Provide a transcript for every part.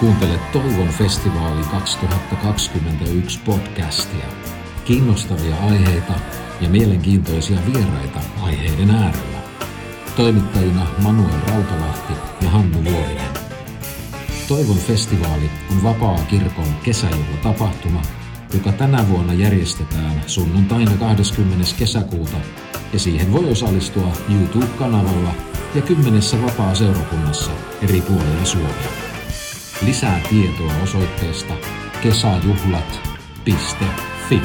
Kuuntele Toivon festivaali 2021 podcastia. Kiinnostavia aiheita ja mielenkiintoisia vieraita aiheiden äärellä. Toimittajina Manuel Rautalahti ja Hannu Vuorinen. Toivon festivaali on vapaa kirkon kesäjuhlatapahtuma, joka tänä vuonna järjestetään sunnuntaina 20. kesäkuuta ja siihen voi osallistua YouTube-kanavalla ja kymmenessä vapaa-seurakunnassa eri puolilla Suomea. Lisää tietoa osoitteesta kesäjuhlat.fi.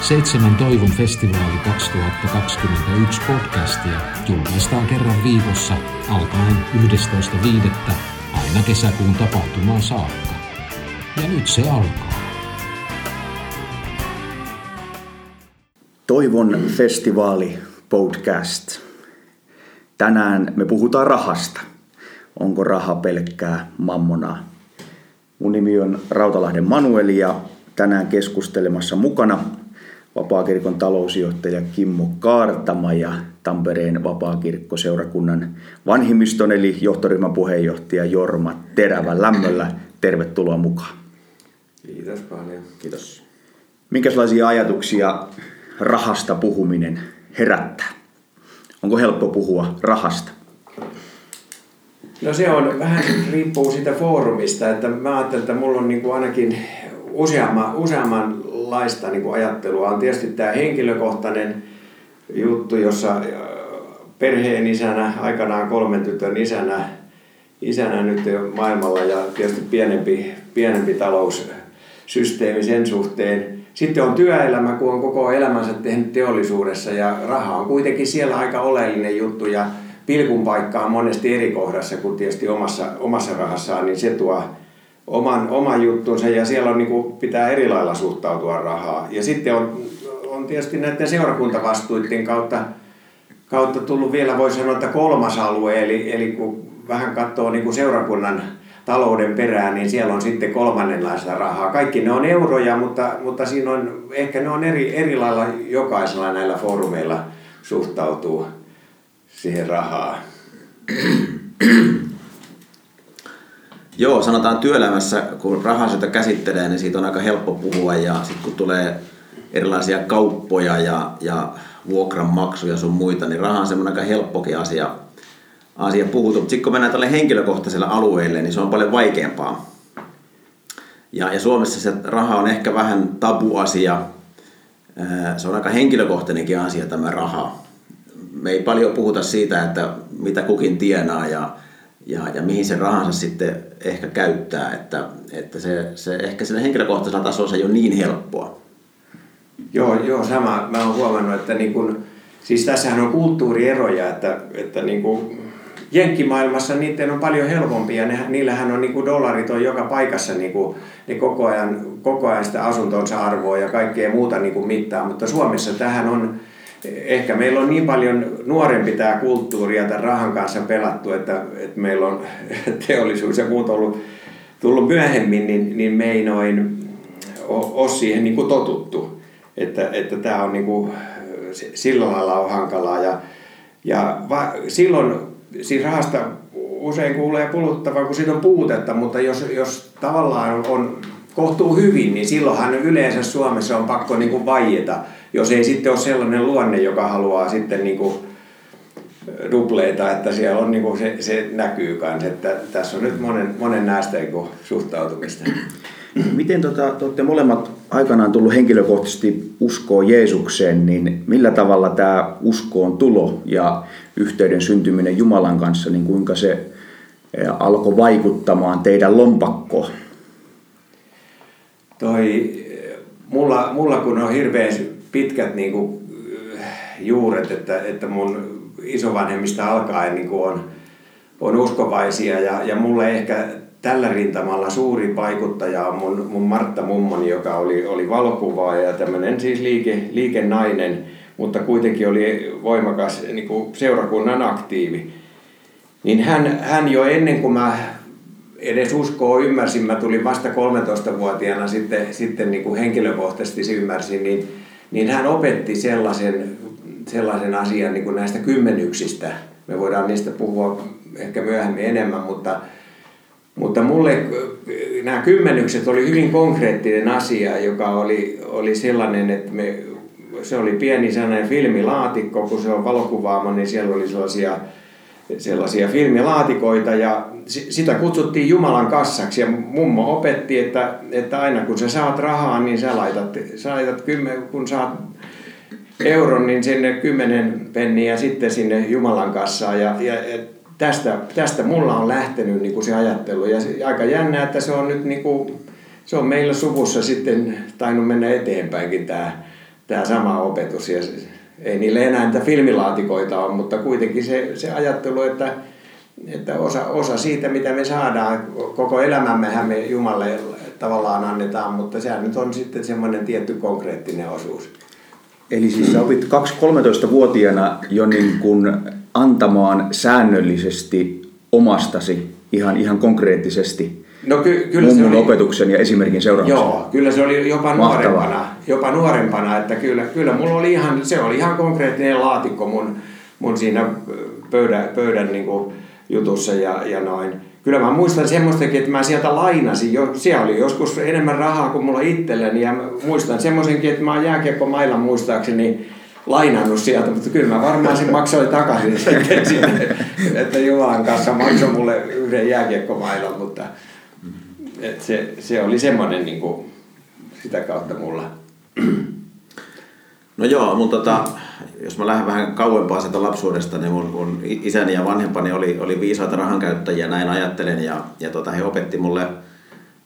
Seitsemän Toivon festivaali 2021 podcastia julkaistaan kerran viikossa alkaen 11.5. aina kesäkuun tapahtumaan saakka. Ja nyt se alkaa. Toivon festivaali podcast. Tänään me puhutaan rahasta. Onko raha pelkkää mammonaa? Mun nimi on Rautalahden Manueli ja tänään keskustelemassa mukana Vapaakirkon talousjohtaja Kimmo Kaartama ja Tampereen Vapaakirkkoseurakunnan vanhimmiston eli johtoryhmän puheenjohtaja Jorma Terävä lämmöllä. Tervetuloa mukaan. Kiitos paljon. Kiitos. Minkälaisia ajatuksia rahasta puhuminen herättää? Onko helppo puhua rahasta? No se on vähän riippuu siitä foorumista, että mä ajattelen, että mulla on niin kuin ainakin useamman, useammanlaista niin kuin ajattelua. On tietysti tämä henkilökohtainen juttu, jossa perheen isänä, aikanaan kolmen tytön isänä, isänä nyt jo maailmalla ja tietysti pienempi, pienempi taloussysteemi sen suhteen. Sitten on työelämä, kun on koko elämänsä tehnyt teollisuudessa ja raha on kuitenkin siellä aika oleellinen juttu ja pilkun paikka on monesti eri kohdassa kuin tietysti omassa, omassa rahassaan, niin se tuo oman, oman juttunsa ja siellä on, niin kuin, pitää eri lailla suhtautua rahaa. Ja sitten on, on tietysti näiden seurakuntavastuiden kautta, kautta tullut vielä, voi sanoa, että kolmas alue, eli, eli kun vähän katsoo niin kuin seurakunnan talouden perään, niin siellä on sitten kolmannenlaista rahaa. Kaikki ne on euroja, mutta, mutta siinä on, ehkä ne on eri, eri lailla jokaisella näillä foorumeilla suhtautuu siihen rahaan. Joo, sanotaan työelämässä, kun rahansyötä käsittelee, niin siitä on aika helppo puhua ja sitten kun tulee erilaisia kauppoja ja, ja vuokranmaksuja sun muita, niin raha on semmoinen aika helppokin asia, asia puhuta. Mutta sitten kun mennään tälle henkilökohtaiselle alueelle, niin se on paljon vaikeampaa. Ja, ja Suomessa se raha on ehkä vähän tabuasia. Se on aika henkilökohtainenkin asia tämä raha. Me ei paljon puhuta siitä, että mitä kukin tienaa ja, ja, ja mihin se rahansa sitten ehkä käyttää. Että, että se, se ehkä sillä henkilökohtaisella tasolla se ei ole niin helppoa. Joo, joo sama. Mä oon huomannut, että niin kun, siis tässähän on kulttuurieroja, että, että niin kun, Jenkkimaailmassa niiden on paljon helpompia. Ne, niillähän on niin kuin dollarit on joka paikassa niin kuin, ne koko ajan, koko ajan sitä asuntonsa arvoa ja kaikkea muuta niin kuin mittaa. Mutta Suomessa tähän on, ehkä meillä on niin paljon nuorempi tämä kulttuuri ja tämän rahan kanssa pelattu, että, että meillä on teollisuus ja muut ollut tullut myöhemmin, niin, niin me ei noin ole siihen niin kuin totuttu. Että, että tämä on niin kuin, sillä lailla on hankalaa. Ja, ja va, silloin siis rahasta usein kuulee kuluttavan, kun siitä on puutetta, mutta jos, jos tavallaan on, on kohtuu hyvin, niin silloinhan yleensä Suomessa on pakko niin kuin vaieta, jos ei sitten ole sellainen luonne, joka haluaa sitten niin kuin dupleita, että siellä on niin kuin se, se näkyy kanssa, että tässä on nyt monen, monen näistä niin suhtautumista. Miten tota, te olette molemmat aikanaan tullut henkilökohtaisesti uskoon Jeesukseen, niin millä tavalla tämä uskoon tulo ja yhteyden syntyminen Jumalan kanssa, niin kuinka se alkoi vaikuttamaan teidän lompakkoon? Toi, mulla, mulla kun on hirveän pitkät niin kuin, juuret, että, että mun isovanhemmista alkaen niin kuin on, on uskovaisia ja, ja mulle ehkä tällä rintamalla suuri vaikuttaja on mun, mun Martta Mummoni, joka oli, oli valokuvaaja ja tämmöinen siis liike, liikenainen, mutta kuitenkin oli voimakas niin kuin seurakunnan aktiivi. Niin hän, hän jo ennen kuin mä edes uskoa ymmärsin, mä tulin vasta 13-vuotiaana sitten, sitten niin kuin henkilökohtaisesti ymmärsin, niin, niin hän opetti sellaisen, sellaisen asian niin kuin näistä kymmenyksistä. Me voidaan niistä puhua ehkä myöhemmin enemmän, mutta Mutta mulle nämä kymmenykset oli hyvin konkreettinen asia, joka oli, oli sellainen, että me, se oli pieni sellainen filmilaatikko, kun se on valokuvaama, niin siellä oli sellaisia, sellaisia filmilaatikoita ja sitä kutsuttiin Jumalan kassaksi. Ja mummo opetti, että, että aina kun sä saat rahaa, niin sä laitat, sä laitat kymmen, kun saat euron, niin sinne kymmenen penniä sitten sinne Jumalan kassaan. Ja, ja tästä, tästä mulla on lähtenyt niin kuin se ajattelu. Ja se, aika jännä, että se on nyt niin kuin, se on meillä suvussa sitten tainnut mennä eteenpäinkin tämä, tämä sama opetus. Ja ei niille enää niitä filmilaatikoita ole, mutta kuitenkin se, se ajattelu, että, että osa, osa siitä, mitä me saadaan, koko elämämmehän me Jumalle tavallaan annetaan, mutta sehän nyt on sitten semmoinen tietty konkreettinen osuus. Eli siis sä opit 2-13-vuotiaana jo niin kuin antamaan säännöllisesti omastasi ihan, ihan konkreettisesti No ky- kyllä mummun se oli, opetuksen ja esimerkin seurauksena. Joo, kyllä se oli jopa Mahtavaa. nuorempana, jopa nuorempana, että kyllä, kyllä mulla oli ihan, se oli ihan konkreettinen laatikko mun, mun siinä pöydän, pöydän niin kuin jutussa ja, ja noin. Kyllä mä muistan semmoistakin, että mä sieltä lainasin, jo, siellä oli joskus enemmän rahaa kuin mulla itselleni ja muistan semmoisenkin, että mä oon jääkiekkomailla muistaakseni lainannut sieltä, mutta kyllä mä varmaan sen maksoin takaisin sitten että Jumalan kanssa maksoi mulle yhden jääkiekkomailan, mutta et se, se oli semmoinen niin kuin, sitä kautta mulla. No joo, mun tota, jos mä lähden vähän kauempaa sieltä lapsuudesta, niin mun, mun isäni ja vanhempani oli, oli viisaita rahankäyttäjiä, näin ajattelen, ja, ja tota, he opetti mulle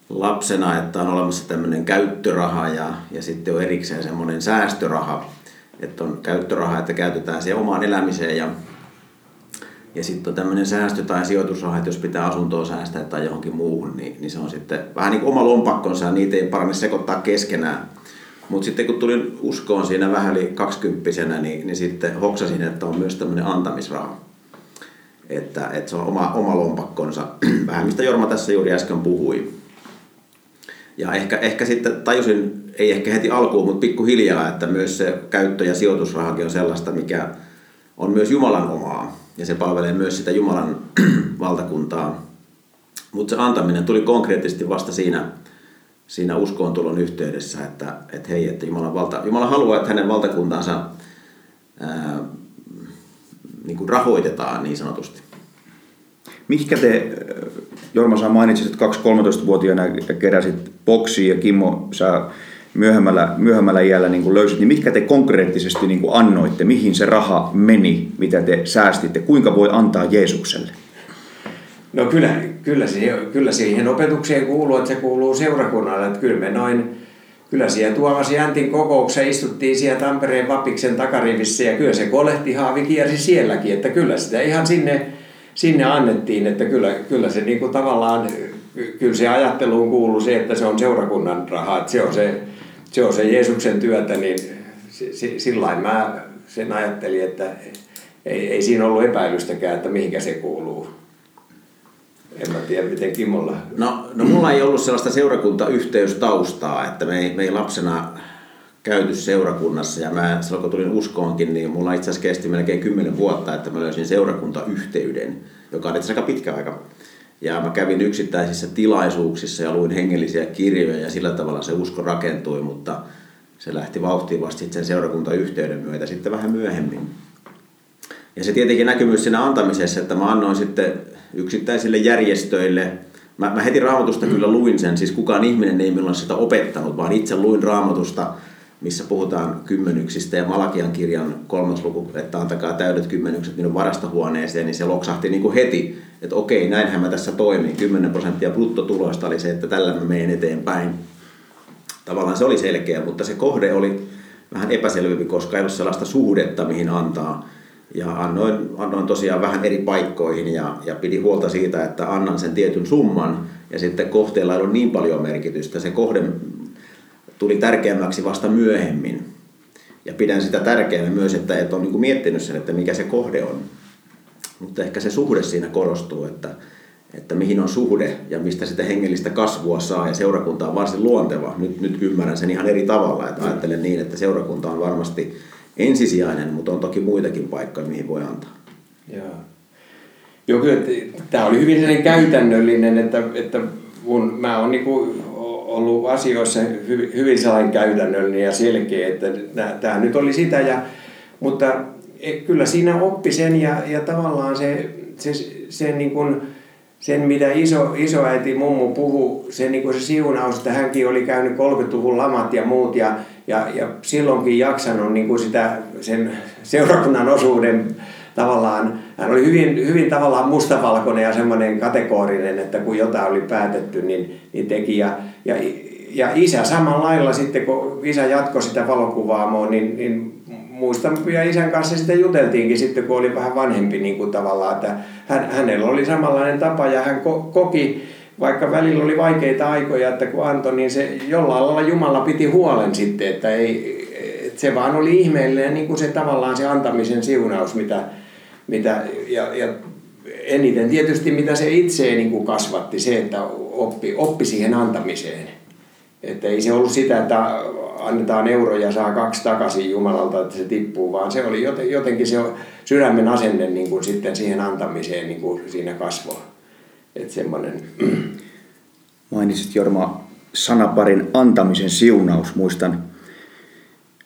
lapsena, että on olemassa tämmöinen käyttöraha ja, ja sitten on erikseen semmoinen säästöraha, että on käyttöraha, että käytetään siihen omaan elämiseen ja, ja sitten tämmöinen säästö- tai sijoitusraha, että jos pitää asuntoa säästää tai johonkin muuhun, niin, niin se on sitten vähän niin kuin oma lompakkonsa ja niitä ei parane sekoittaa keskenään. Mutta sitten kun tulin uskoon siinä vähän yli kaksikymppisenä, niin, niin sitten hoksasin, että on myös tämmöinen antamisraha. Että, että se on oma, oma lompakkonsa, vähän mistä Jorma tässä juuri äsken puhui. Ja ehkä, ehkä sitten tajusin, ei ehkä heti alkuun, mutta pikkuhiljaa, että myös se käyttö- ja sijoitusrahakin on sellaista, mikä on myös Jumalan omaa. Ja se palvelee myös sitä Jumalan valtakuntaa. Mutta se antaminen tuli konkreettisesti vasta siinä, siinä uskoontulon yhteydessä, että, että hei, että Jumalan valta, Jumala haluaa, että hänen valtakuntansa ää, niin kuin rahoitetaan niin sanotusti. Mihinkä te, Jorma, sä mainitsit, että 2-13-vuotiaana keräsit boksia ja Kimmo, sä myöhemmällä, myöhemmällä iällä niin kuin löysit, niin mitkä te konkreettisesti niin kuin annoitte? Mihin se raha meni, mitä te säästitte? Kuinka voi antaa Jeesukselle? No kyllä, kyllä, siihen, kyllä siihen opetukseen kuuluu, että se kuuluu seurakunnalle. Että kyllä me noin, kyllä siellä Tuomas Jäntin kokouksessa istuttiin siellä Tampereen Vapiksen takarivissä ja kyllä se kolehtihaavi kiersi sielläkin, että kyllä sitä ihan sinne, sinne annettiin, että kyllä, kyllä se niin kuin tavallaan, kyllä se ajatteluun kuuluu se, että se on seurakunnan rahaa, että se on se, se, on se Jeesuksen työtä, niin sillä mä sen ajattelin, että ei, ei siinä ollut epäilystäkään, että mihinkä se kuuluu. En mä tiedä, miten Kimmolla... No, no mulla ei ollut sellaista seurakuntayhteystaustaa, että me ei, me ei lapsena käyty seurakunnassa ja mä silloin kun tulin uskoonkin, niin mulla itse asiassa kesti melkein 10 vuotta, että mä löysin seurakuntayhteyden, joka on itse aika pitkä aika. Ja mä kävin yksittäisissä tilaisuuksissa ja luin hengellisiä kirjoja ja sillä tavalla se usko rakentui, mutta se lähti vauhtiin vasta sen seurakuntayhteyden myötä sitten vähän myöhemmin. Ja se tietenkin näkyy myös siinä antamisessa, että mä annoin sitten yksittäisille järjestöille. Mä, mä heti raamatusta kyllä luin sen, siis kukaan ihminen ei minulle sitä opettanut, vaan itse luin raamatusta, missä puhutaan kymmenyksistä ja Malakian kirjan kolmas luku, että antakaa täydet kymmenykset minun varastohuoneeseen, niin se loksahti niin kuin heti, että okei, näinhän mä tässä toimin. 10 prosenttia bruttotuloista oli se, että tällä mä menen eteenpäin. Tavallaan se oli selkeä, mutta se kohde oli vähän epäselvempi, koska ei ollut sellaista suhdetta, mihin antaa. Ja annoin, annoin tosiaan vähän eri paikkoihin ja, ja pidi huolta siitä, että annan sen tietyn summan ja sitten kohteella ei ole niin paljon merkitystä. Se kohde tuli tärkeämmäksi vasta myöhemmin. Ja pidän sitä tärkeänä myös, että et on niin miettinyt sen, että mikä se kohde on. Mutta ehkä se suhde siinä korostuu, että, että mihin on suhde ja mistä sitä hengellistä kasvua saa. Ja seurakunta on varsin luonteva. Nyt, nyt ymmärrän sen ihan eri tavalla. Että ajattelen niin, että seurakunta on varmasti ensisijainen, mutta on toki muitakin paikkoja, mihin voi antaa. Joo. Joo, kyllä tämä oli hyvin sellainen käytännöllinen, että, että kun mä oon niin ollut asioissa hyvin, hyvin sellainen käytännöllinen ja selkeä, että tämä nyt oli sitä. Ja, mutta kyllä siinä oppi sen ja, ja tavallaan se, se, se niin kuin, sen, mitä iso, isoäiti mummu puhu, se, niin kuin se siunaus, että hänkin oli käynyt 30-luvun lamat ja muut ja, ja, ja silloinkin jaksanut niin kuin sitä, sen seurakunnan osuuden tavallaan, hän oli hyvin, hyvin tavallaan mustavalkoinen ja semmoinen kategorinen, että kun jotain oli päätetty, niin, niin teki. Ja, ja, ja isä samalla lailla sitten, kun isä jatkoi sitä valokuvaamoa, niin, niin muistan ja isän kanssa sitten juteltiinkin sitten, kun oli vähän vanhempi niin kuin tavallaan, että hän, hänellä oli samanlainen tapa ja hän ko, koki, vaikka välillä oli vaikeita aikoja, että kun antoi, niin se jollain lailla Jumala piti huolen sitten, että ei, että se vaan oli ihmeellinen niin kuin se tavallaan se antamisen siunaus, mitä, mitä ja, ja eniten tietysti mitä se itse niin kuin kasvatti, se, että oppi, oppi siihen antamiseen. Että ei se ollut sitä, että annetaan euro ja saa kaksi takaisin Jumalalta, että se tippuu, vaan se oli jotenkin se sydämen asenne niin kuin sitten siihen antamiseen niin kuin siinä kasvoa. Että semmoinen... Mainitsit Jorma sanaparin antamisen siunaus. Muistan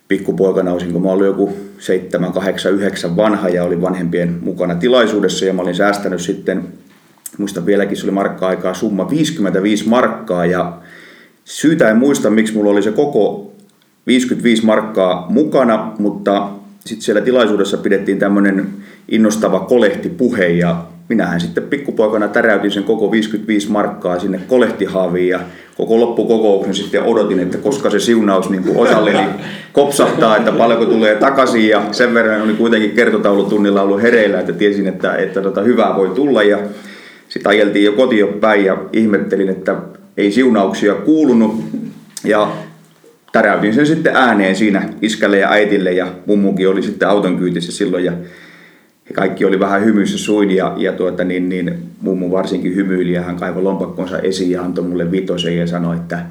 pikkupoikana olisin, kun mä olin joku 7, 8, 9 vanha ja olin vanhempien mukana tilaisuudessa ja mä olin säästänyt sitten, muistan vieläkin, se oli markka-aikaa summa 55 markkaa ja syytä en muista, miksi mulla oli se koko 55 markkaa mukana, mutta sitten siellä tilaisuudessa pidettiin tämmöinen innostava kolehtipuhe ja minähän sitten pikkupoikana täräytin sen koko 55 markkaa sinne kolehtihaaviin ja koko loppukokouksen sitten odotin, että koska se siunaus niin kuin osalleni kopsahtaa, että paljonko tulee takaisin. Ja sen verran oli kuitenkin kertotaulutunnilla ollut hereillä, että tiesin, että, että tota, hyvää voi tulla. Ja sitten ajeltiin jo kotiin päin ja ihmettelin, että ei siunauksia kuulunut. Ja täräytin sen sitten ääneen siinä iskälle ja äitille ja mummukin oli sitten auton kyytissä silloin ja kaikki oli vähän hymyssä suin ja, ja tuota, niin, niin, mummu varsinkin hymyili ja hän kaivoi lompakkonsa esiin ja antoi mulle vitosen ja sanoi, että,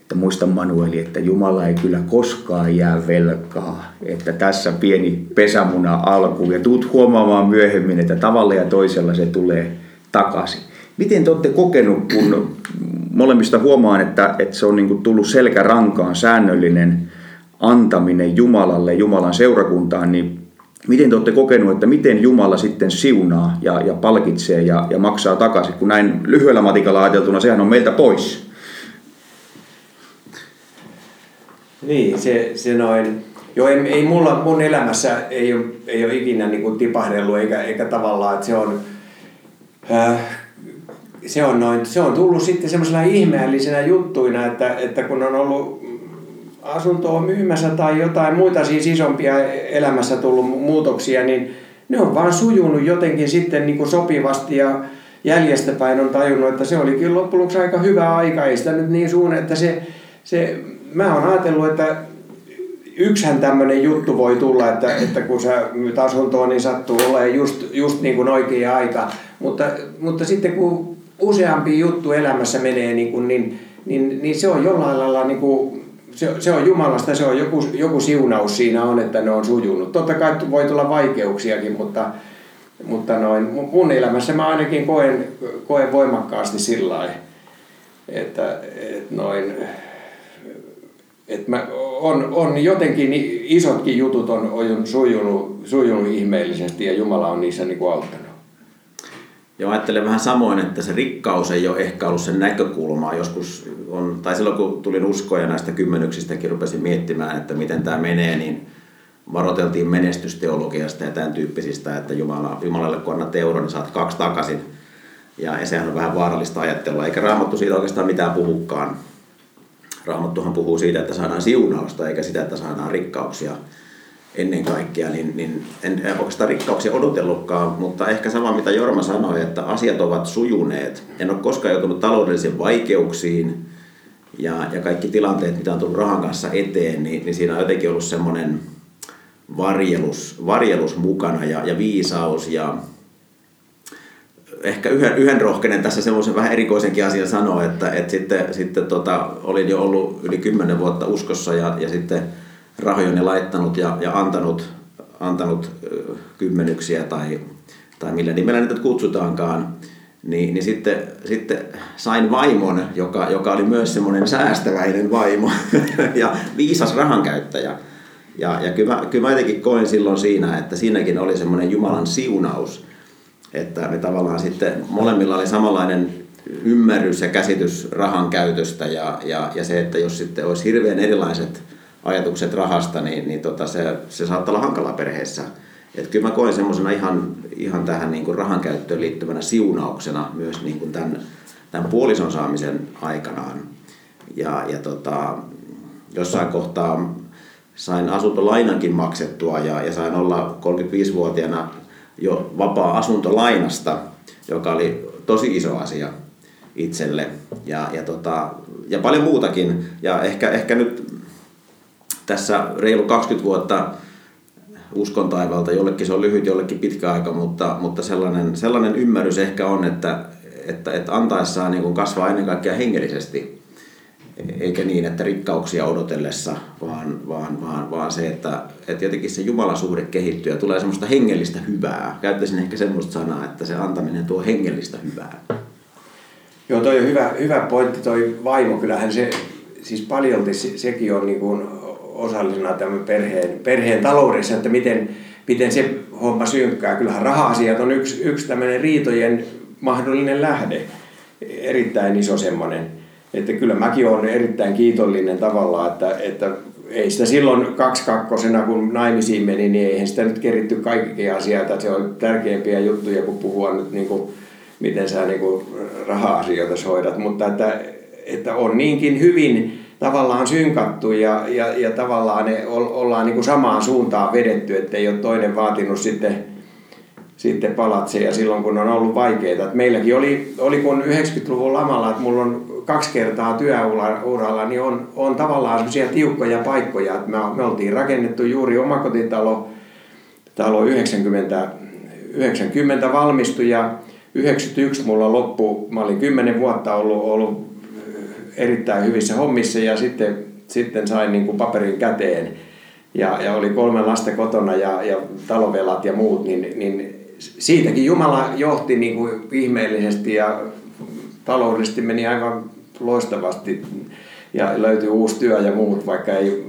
että muista Manueli, että Jumala ei kyllä koskaan jää velkaa. Että tässä pieni pesämuna alku ja tuut huomaamaan myöhemmin, että tavalla ja toisella se tulee takaisin. Miten te olette kokenut, kun molemmista huomaan, että, että se on niin tullut selkärankaan säännöllinen antaminen Jumalalle, Jumalan seurakuntaan, niin miten te olette kokenut, että miten Jumala sitten siunaa ja, ja palkitsee ja, ja maksaa takaisin, kun näin lyhyellä matikalla ajateltuna sehän on meiltä pois. Niin, se, se noin, joo ei, ei mulla, mun elämässä ei ole, ei ole ikinä niin kuin tipahdellut eikä, eikä tavallaan, että se on, äh, se on, noin, se on tullut sitten semmoisena ihmeellisenä juttuina, että, että kun on ollut asuntoa myymässä tai jotain muita siis isompia elämässä tullut muutoksia, niin ne on vaan sujunut jotenkin sitten niin kuin sopivasti ja jäljestäpäin on tajunnut, että se olikin loppujen lopuksi aika hyvä aika. Ei sitä nyt niin suun, että se, se, mä oon ajatellut, että yksihän tämmöinen juttu voi tulla, että, että kun sä myyt asuntoa, niin sattuu olemaan just, just niin kuin oikea aika. Mutta, mutta sitten kun useampi juttu elämässä menee, niin, kuin, niin, niin, niin se on jollain lailla niin kuin, se, se on Jumalasta, se on joku, joku siunaus siinä on, että ne on sujunut. Totta kai voi tulla vaikeuksiakin, mutta, mutta noin, mun elämässä mä ainakin koen, koen voimakkaasti sillä lailla, että, että noin, että mä, on, on jotenkin isotkin jutut on, on sujunut, sujunut ihmeellisesti ja Jumala on niissä niin kuin auttanut. Joo, ajattelen vähän samoin, että se rikkaus ei ole ehkä ollut sen näkökulmaa. Joskus on, tai silloin kun tulin uskoja näistä kymmenyksistäkin rupesin miettimään, että miten tämä menee, niin varoteltiin menestysteologiasta ja tämän tyyppisistä, että Jumala, Jumalalle kun annat euron, niin saat kaksi takaisin. Ja, ja sehän on vähän vaarallista ajattelua, eikä Raamattu siitä oikeastaan mitään puhukaan. Raamattuhan puhuu siitä, että saadaan siunausta, eikä sitä, että saadaan rikkauksia ennen kaikkea, niin, niin en, oikeastaan rikkauksia odotellutkaan, mutta ehkä sama mitä Jorma sanoi, että asiat ovat sujuneet. En ole koskaan joutunut taloudellisiin vaikeuksiin ja, ja kaikki tilanteet, mitä on tullut rahan kanssa eteen, niin, niin siinä on jotenkin ollut semmoinen varjelus, varjelus mukana ja, ja viisaus ja ehkä yhden, yhden rohkenen tässä semmoisen vähän erikoisenkin asian sanoa, että, että sitten, sitten tota, olin jo ollut yli kymmenen vuotta uskossa ja, ja sitten rahojani laittanut ja, ja antanut, antanut kymmenyksiä tai, tai millä nimellä niitä kutsutaankaan, niin, niin sitten, sitten sain vaimon, joka, joka oli myös semmoinen säästäväinen vaimo ja viisas rahankäyttäjä. Ja, ja kyllä, mä, kyllä mä jotenkin koin silloin siinä, että siinäkin oli semmoinen Jumalan siunaus, että me tavallaan sitten molemmilla oli samanlainen ymmärrys ja käsitys rahan käytöstä ja, ja, ja se, että jos sitten olisi hirveän erilaiset ajatukset rahasta, niin, niin tota se, se saattaa olla hankala perheessä. Että kyllä mä koen semmoisena ihan, ihan tähän niin kuin rahan käyttöön liittyvänä siunauksena myös niin kuin tämän, tämän puolison saamisen aikanaan. Ja, ja tota, jossain kohtaa sain asuntolainankin maksettua ja, ja sain olla 35-vuotiaana jo vapaa asuntolainasta, joka oli tosi iso asia itselle ja, ja, tota, ja paljon muutakin. Ja ehkä, ehkä nyt tässä reilu 20 vuotta uskon taivalta, jollekin se on lyhyt, jollekin pitkä aika, mutta, mutta sellainen, sellainen ymmärrys ehkä on, että, että, että antaessaan niin kasvaa ennen kaikkea hengellisesti eikä niin, että rikkauksia odotellessa, vaan, vaan, vaan, vaan se, että, että jotenkin se Jumalasuhde kehittyy ja tulee semmoista hengellistä hyvää. Käyttäisin ehkä semmoista sanaa, että se antaminen tuo hengellistä hyvää. Joo, toi on hyvä, hyvä pointti, toi vaimo. Kyllähän se, siis paljolti se, sekin on niin kuin osallisena tämän perheen, perheen taloudessa, että miten, miten se homma synkkää. Kyllähän raha-asiat on yksi, yksi tämmöinen riitojen mahdollinen lähde, erittäin iso semmoinen että kyllä mäkin olen erittäin kiitollinen tavallaan, että, että ei sitä silloin kaksikakkosena, kun naimisiin meni, niin eihän sitä nyt keritty kaikkia asioita. Se on tärkeimpiä juttuja, kun puhua nyt niin kuin, miten sä niin kuin raha-asioita hoidat. Mutta että, että on niinkin hyvin tavallaan synkattu ja, ja, ja tavallaan ne ollaan niin kuin samaan suuntaan vedetty, että ei ole toinen vaatinut sitten sitten palatseja silloin, kun on ollut vaikeita. meilläkin oli, oli kun 90-luvun lamalla, että mulla on kaksi kertaa työuralla, niin on, on tavallaan sellaisia tiukkoja paikkoja. Että me, me oltiin rakennettu juuri omakotitalo, talo 90, 90 valmistui ja 91 mulla loppu, mä olin 10 vuotta ollut, ollut erittäin hyvissä hommissa ja sitten, sitten sain niin kuin paperin käteen ja, ja oli kolme lasta kotona ja, ja talovelat ja muut, niin, niin siitäkin Jumala johti niin kuin ihmeellisesti ja taloudellisesti meni aivan loistavasti ja löytyi uusi työ ja muut, vaikka, ei,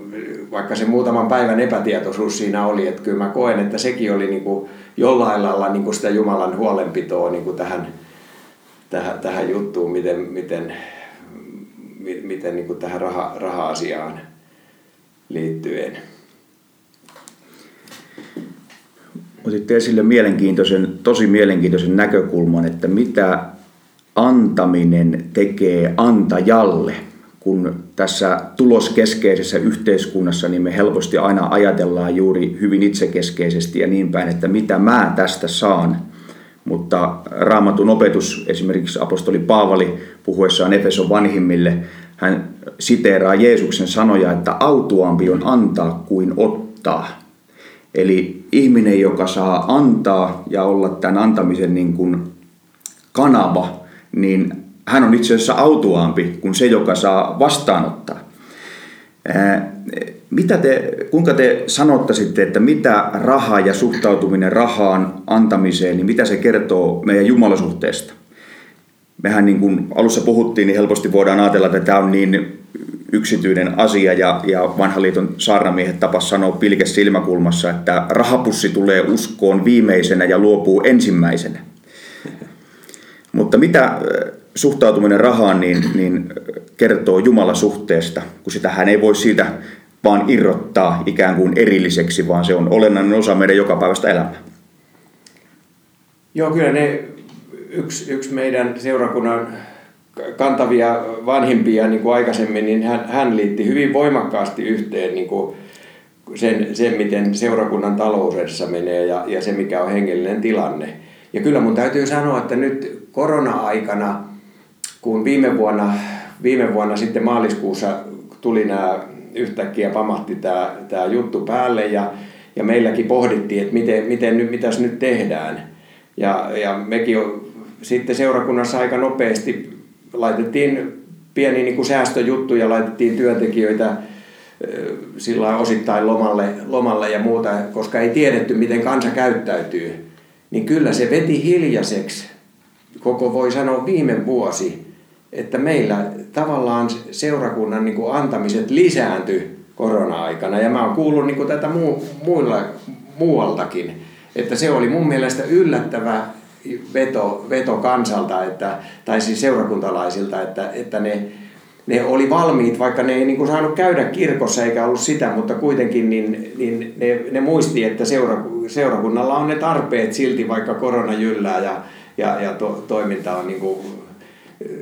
vaikka se muutaman päivän epätietoisuus siinä oli. Että kyllä mä koen, että sekin oli niin kuin jollain lailla niin kuin sitä Jumalan huolenpitoa niin kuin tähän, tähän, tähän juttuun, miten, miten, miten niin kuin tähän raha, raha-asiaan liittyen. Otitte esille mielenkiintoisen, tosi mielenkiintoisen näkökulman, että mitä antaminen tekee antajalle. Kun tässä tuloskeskeisessä yhteiskunnassa niin me helposti aina ajatellaan juuri hyvin itsekeskeisesti ja niin päin, että mitä mä tästä saan. Mutta raamatun opetus, esimerkiksi apostoli Paavali puhuessaan Efeson vanhimmille, hän siteeraa Jeesuksen sanoja, että autuampi on antaa kuin ottaa. Eli ihminen, joka saa antaa ja olla tämän antamisen niin kuin kanava, niin hän on itse asiassa autuaampi kuin se, joka saa vastaanottaa. Mitä te, kuinka te sanottaisitte, että mitä raha ja suhtautuminen rahaan antamiseen, niin mitä se kertoo meidän jumalasuhteesta? Mehän niin kuin alussa puhuttiin, niin helposti voidaan ajatella, että tämä on niin yksityinen asia ja, ja vanhan liiton saarnamiehet tapas sanoa pilkes silmäkulmassa, että rahapussi tulee uskoon viimeisenä ja luopuu ensimmäisenä. Mutta mitä suhtautuminen rahaan niin, niin kertoo Jumala suhteesta, kun sitä hän ei voi siitä vaan irrottaa ikään kuin erilliseksi, vaan se on olennainen osa meidän jokapäiväistä elämää. Joo, kyllä ne yksi, yksi meidän seurakunnan kantavia vanhimpia niin kuin aikaisemmin, niin hän, hän liitti hyvin voimakkaasti yhteen niin kuin sen, sen, miten seurakunnan taloudessa menee ja, ja se, mikä on hengellinen tilanne. Ja kyllä mun täytyy sanoa, että nyt korona-aikana, kun viime vuonna, viime vuonna sitten maaliskuussa tuli nämä yhtäkkiä pamahti tämä, tämä juttu päälle ja, ja meilläkin pohdittiin, että miten, miten nyt, mitäs nyt tehdään. Ja, ja mekin sitten seurakunnassa aika nopeasti laitettiin pieni niin kuin säästöjuttuja, laitettiin työntekijöitä sillä osittain lomalle, lomalle ja muuta, koska ei tiedetty, miten kansa käyttäytyy niin kyllä se veti hiljaiseksi koko voi sanoa viime vuosi, että meillä tavallaan seurakunnan niin kuin antamiset lisääntyi korona-aikana. Ja mä oon kuullut niin kuin tätä muu, muilla, muualtakin, että se oli mun mielestä yllättävä veto, veto kansalta, että, tai siis seurakuntalaisilta, että, että ne, ne oli valmiit, vaikka ne ei niin kuin saanut käydä kirkossa eikä ollut sitä, mutta kuitenkin niin, niin ne, ne muisti, että seura, seurakunnalla on ne tarpeet silti, vaikka korona jyllää ja, ja, ja to, toiminta on niin kuin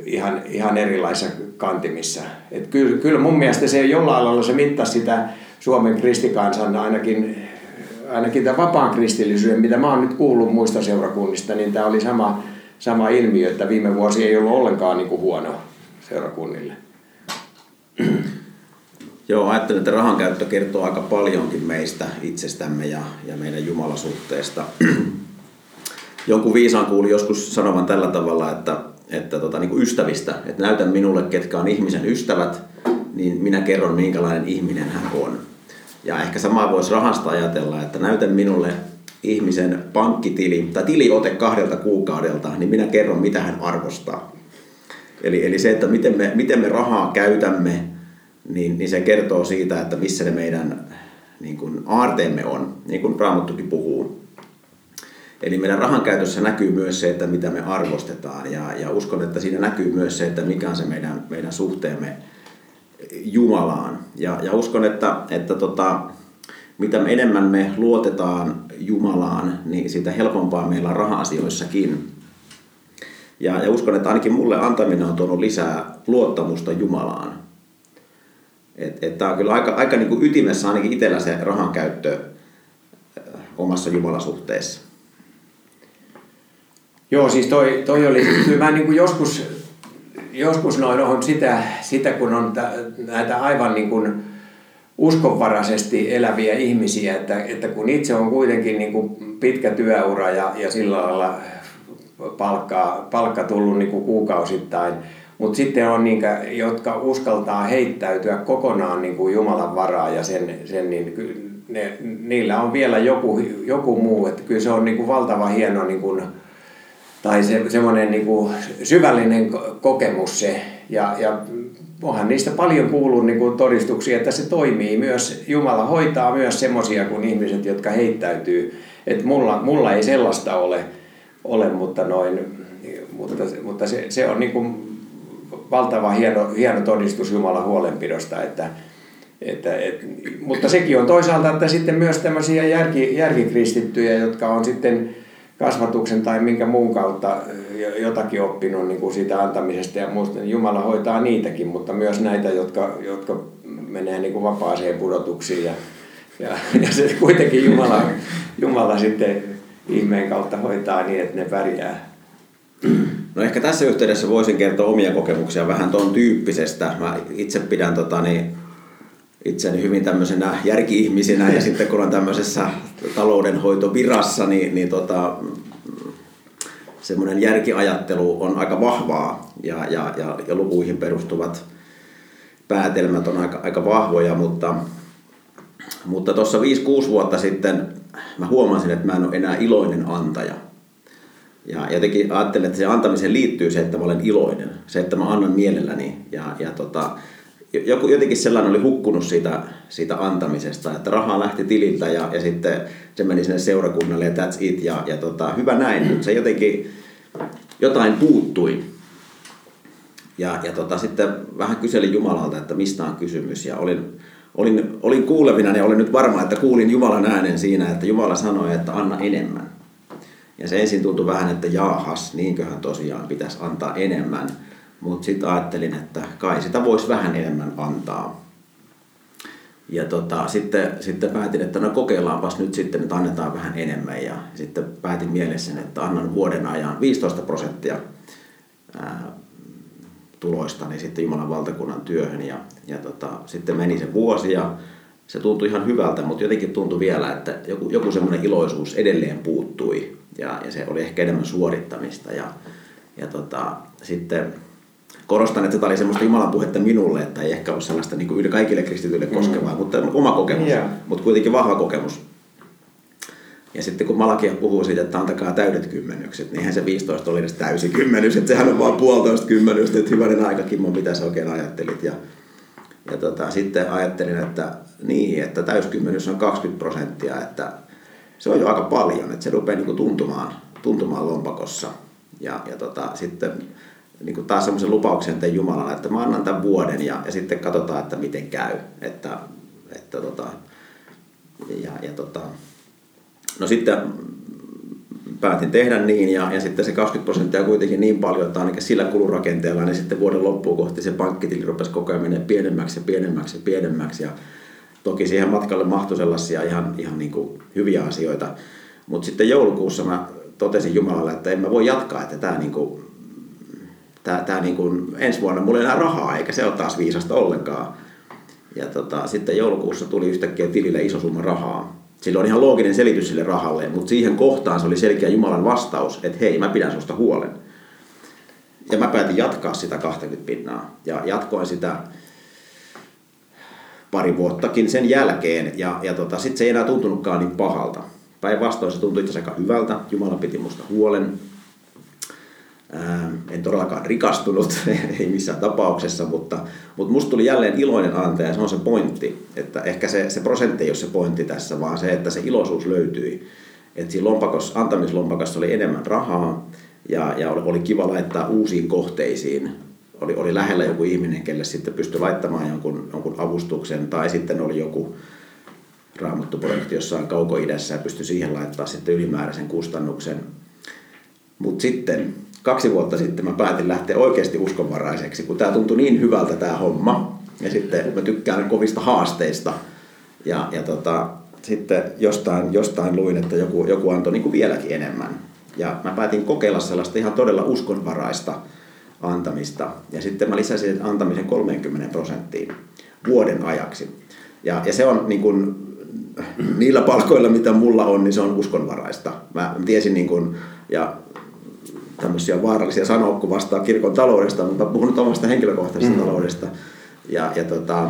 ihan, ihan erilaisissa kantimissa. Et kyllä, kyllä mun mielestä se jollain lailla se mittasi sitä Suomen kristikansan ainakin, ainakin tämän vapaan kristillisyyden, mitä mä oon nyt kuullut muista seurakunnista, niin tämä oli sama, sama ilmiö, että viime vuosi ei ollut ollenkaan niin kuin huono seurakunnille. Joo, ajattelen, että rahan käyttö kertoo aika paljonkin meistä itsestämme ja, ja meidän Jumalasuhteesta. Jonkun viisaan kuuli joskus sanovan tällä tavalla, että, että tota, niin kuin ystävistä, että näytän minulle, ketkä on ihmisen ystävät, niin minä kerron, minkälainen ihminen hän on. Ja ehkä samaa voisi rahasta ajatella, että näytän minulle ihmisen pankkitili tai tiliote kahdelta kuukaudelta, niin minä kerron, mitä hän arvostaa. Eli, eli se, että miten me, miten me rahaa käytämme, niin, niin se kertoo siitä, että missä ne meidän niin kuin aarteemme on, niin kuin Raamottukin puhuu. Eli meidän rahan käytössä näkyy myös se, että mitä me arvostetaan ja, ja uskon, että siinä näkyy myös se, että mikä on se meidän, meidän suhteemme Jumalaan. Ja, ja uskon, että, että tota, mitä enemmän me luotetaan Jumalaan, niin sitä helpompaa meillä on raha-asioissakin. Ja, ja uskon, että ainakin mulle antaminen on tuonut lisää luottamusta Jumalaan. Että et tämä on kyllä aika, aika niin kuin ytimessä ainakin itsellä se rahan käyttö omassa Jumalasuhteessa. Joo, siis toi, toi oli, kyllä mä niin kuin joskus, joskus noin on sitä, sitä, kun on näitä aivan niin kuin uskonvaraisesti eläviä ihmisiä, että, että kun itse on kuitenkin niin kuin pitkä työura ja, ja sillä lailla palkka, palkka tullut niin kuin kuukausittain, mutta sitten on niitä, jotka uskaltaa heittäytyä kokonaan niin kuin Jumalan varaa ja sen, sen niin ne, niillä on vielä joku, joku muu. Että kyllä se on niin kuin valtava hieno niin kuin, tai se, semmoinen niin kuin syvällinen kokemus se. Ja, ja onhan niistä paljon kuullut niin kuin todistuksia, että se toimii myös, Jumala hoitaa myös semmoisia kuin ihmiset, jotka heittäytyy. Että mulla, mulla ei sellaista ole, ole mutta, noin, mutta, mutta se, se on niin kuin valtava hieno, hieno todistus Jumalan huolenpidosta, että, että, et, mutta sekin on toisaalta, että sitten myös tämmöisiä järki, järkikristittyjä, jotka on sitten kasvatuksen tai minkä muun kautta jotakin oppinut niin kuin siitä antamisesta ja muusta, niin Jumala hoitaa niitäkin, mutta myös näitä, jotka, jotka menee niin kuin vapaaseen pudotuksiin ja, ja, ja se kuitenkin Jumala, Jumala sitten ihmeen kautta hoitaa niin, että ne pärjää. No ehkä tässä yhteydessä voisin kertoa omia kokemuksia vähän tuon tyyppisestä. Mä itse pidän tota, niin, itseni hyvin tämmöisenä järki-ihmisenä ja sitten kun on tämmöisessä taloudenhoitovirassa, niin, niin tota, semmoinen järkiajattelu on aika vahvaa ja, ja, ja, ja lukuihin perustuvat päätelmät on aika, aika vahvoja, mutta mutta tuossa 5-6 vuotta sitten mä huomasin, että mä en ole enää iloinen antaja. Ja jotenkin ajattelin, että se antamiseen liittyy se, että mä olen iloinen. Se, että mä annan mielelläni. Ja, ja tota, joku, jotenkin sellainen oli hukkunut siitä, siitä antamisesta, että rahaa lähti tililtä ja, ja sitten se meni sinne seurakunnalle ja that's it. Ja, ja tota, hyvä näin, mutta se jotenkin jotain puuttui. Ja, ja tota, sitten vähän kyselin Jumalalta, että mistä on kysymys. Ja olin, olin, olin kuulevina ja olin nyt varma, että kuulin Jumalan äänen siinä, että Jumala sanoi, että anna enemmän. Ja se ensin tuntui vähän, että jaahas, niinköhän tosiaan pitäisi antaa enemmän. Mutta sitten ajattelin, että kai sitä voisi vähän enemmän antaa. Ja tota, sitten, sitten päätin, että no kokeillaanpas nyt sitten, että annetaan vähän enemmän. Ja sitten päätin mielessäni, että annan vuoden ajan 15 prosenttia ää, tuloistani sitten Jumalan valtakunnan työhön. Ja, ja tota, sitten meni se vuosi ja se tuntui ihan hyvältä, mutta jotenkin tuntui vielä, että joku, joku semmoinen iloisuus edelleen puuttui. Ja, ja se oli ehkä enemmän suorittamista. Ja, ja tota, sitten korostan, että tämä oli semmoista Jumalan puhetta minulle, että ei ehkä ole sellaista niin kuin kaikille kristityille koskevaa, mm. mutta oma kokemus, yeah. mutta kuitenkin vahva kokemus. Ja sitten kun Malakia puhuu siitä, että antakaa täydet kymmenykset, niin eihän se 15 oli edes täysi kymmenys, että sehän on vaan puolitoista kymmenystä, että hyvänen aika Kimmo, mitä sä oikein ajattelit. Ja, ja tota, sitten ajattelin, että niin, että täyskymmenys on 20 prosenttia, että se on jo aika paljon, että se rupeaa niin tuntumaan, tuntumaan lompakossa. Ja, ja tota, sitten niin kuin taas semmoisen lupauksen tein Jumalana, että mä annan tämän vuoden ja, ja sitten katsotaan, että miten käy. Että, että tota, ja, ja tota, no sitten päätin tehdä niin ja, ja sitten se 20 prosenttia kuitenkin niin paljon, että ainakin sillä kulurakenteella, niin sitten vuoden loppuun kohti se pankkitili rupesi koko ajan menemään pienemmäksi ja pienemmäksi ja pienemmäksi. Ja toki siihen matkalle mahtui sellaisia ihan, ihan niin kuin hyviä asioita. Mutta sitten joulukuussa mä totesin Jumalalle, että en mä voi jatkaa, että tämä niin kuin, tää, tää niin kuin, ensi vuonna mulla ei enää rahaa, eikä se ole taas viisasta ollenkaan. Ja tota, sitten joulukuussa tuli yhtäkkiä tilille iso summa rahaa. Sillä on ihan looginen selitys sille rahalle, mutta siihen kohtaan se oli selkeä Jumalan vastaus, että hei, mä pidän susta huolen. Ja mä päätin jatkaa sitä 20 pinnaa. Ja jatkoin sitä pari vuottakin sen jälkeen. Ja, ja tota, sitten se ei enää tuntunutkaan niin pahalta. Päinvastoin se tuntui itse aika hyvältä. Jumala piti musta huolen. En todellakaan rikastunut, ei missään tapauksessa, mutta, mutta musta tuli jälleen iloinen antaja ja se on se pointti. Että ehkä se, se prosentti ei ole se pointti tässä, vaan se, että se iloisuus löytyi. Että siinä lompakossa, antamislompakossa oli enemmän rahaa ja, ja oli, oli kiva laittaa uusiin kohteisiin. Oli, oli lähellä joku ihminen, kelle sitten pystyi laittamaan jonkun, jonkun avustuksen tai sitten oli joku raamattuprojekti jossain kaukoidässä ja pystyi siihen laittaa sitten ylimääräisen kustannuksen. Mutta sitten kaksi vuotta sitten mä päätin lähteä oikeasti uskonvaraiseksi, kun tämä tuntui niin hyvältä tämä homma. Ja sitten mä tykkään kovista haasteista. Ja, ja tota, sitten jostain, jostain luin, että joku, joku antoi niin kuin vieläkin enemmän. Ja mä päätin kokeilla sellaista ihan todella uskonvaraista antamista. Ja sitten mä lisäsin antamisen 30 prosenttiin vuoden ajaksi. Ja, ja se on niin kuin, niillä palkoilla, mitä mulla on, niin se on uskonvaraista. Mä tiesin niin kuin, ja tämmöisiä vaarallisia sanoa, kun vastaa kirkon taloudesta, mutta puhun nyt omasta henkilökohtaisesta mm. taloudesta. Ja, ja tota,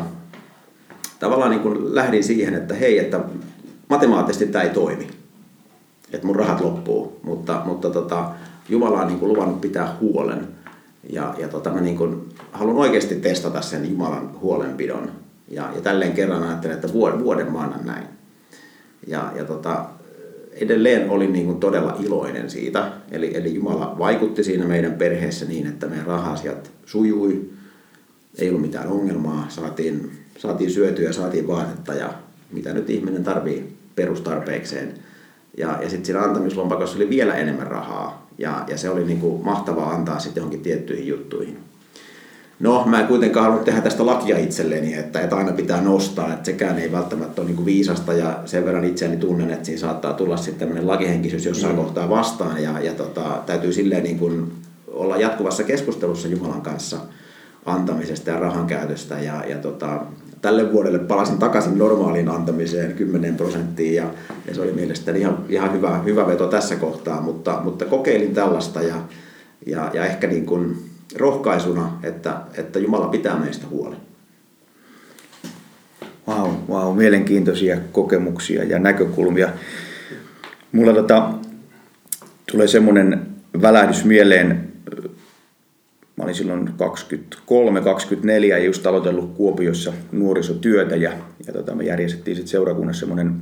tavallaan niin kuin lähdin siihen, että hei, että matemaattisesti tämä ei toimi. Että mun rahat loppuu, mutta, mutta tota, Jumala on niin kuin luvannut pitää huolen. Ja, ja tota, mä niin kuin haluan oikeasti testata sen Jumalan huolenpidon. Ja, ja tälleen kerran ajattelen, että vuoden, vuoden mä annan näin. Ja, ja tota, edelleen olin niin kuin todella iloinen siitä. Eli, eli Jumala vaikutti siinä meidän perheessä niin, että meidän rahasiat sujui. Ei ollut mitään ongelmaa. Saatiin, saatiin syötyä, saatiin vaatetta ja mitä nyt ihminen tarvii perustarpeikseen. Ja, ja sitten siinä antamislompakossa oli vielä enemmän rahaa. Ja, ja se oli niin kuin mahtavaa antaa sitten johonkin tiettyihin juttuihin. No, mä en kuitenkaan halunnut tehdä tästä lakia itselleni, että, että aina pitää nostaa, että sekään ei välttämättä ole niin kuin viisasta ja sen verran itseäni tunnen, että siinä saattaa tulla sitten tämmöinen lakihenkisyys jossain mm. kohtaa vastaan ja, ja tota, täytyy silleen niin kuin olla jatkuvassa keskustelussa Jumalan kanssa antamisesta ja rahan käytöstä ja, ja tota, tälle vuodelle palasin takaisin normaaliin antamiseen 10 prosenttiin ja, ja se oli mielestäni ihan, ihan hyvä, hyvä veto tässä kohtaa, mutta, mutta kokeilin tällaista ja, ja, ja ehkä niin kuin, rohkaisuna, että, että Jumala pitää meistä huolen. Wow, wow, mielenkiintoisia kokemuksia ja näkökulmia. Mulla tota, tulee semmoinen välähdys mieleen. Mä olin silloin 23-24 ja just aloitellut Kuopiossa nuorisotyötä ja, ja tota, me järjestettiin sitten seurakunnassa semmoinen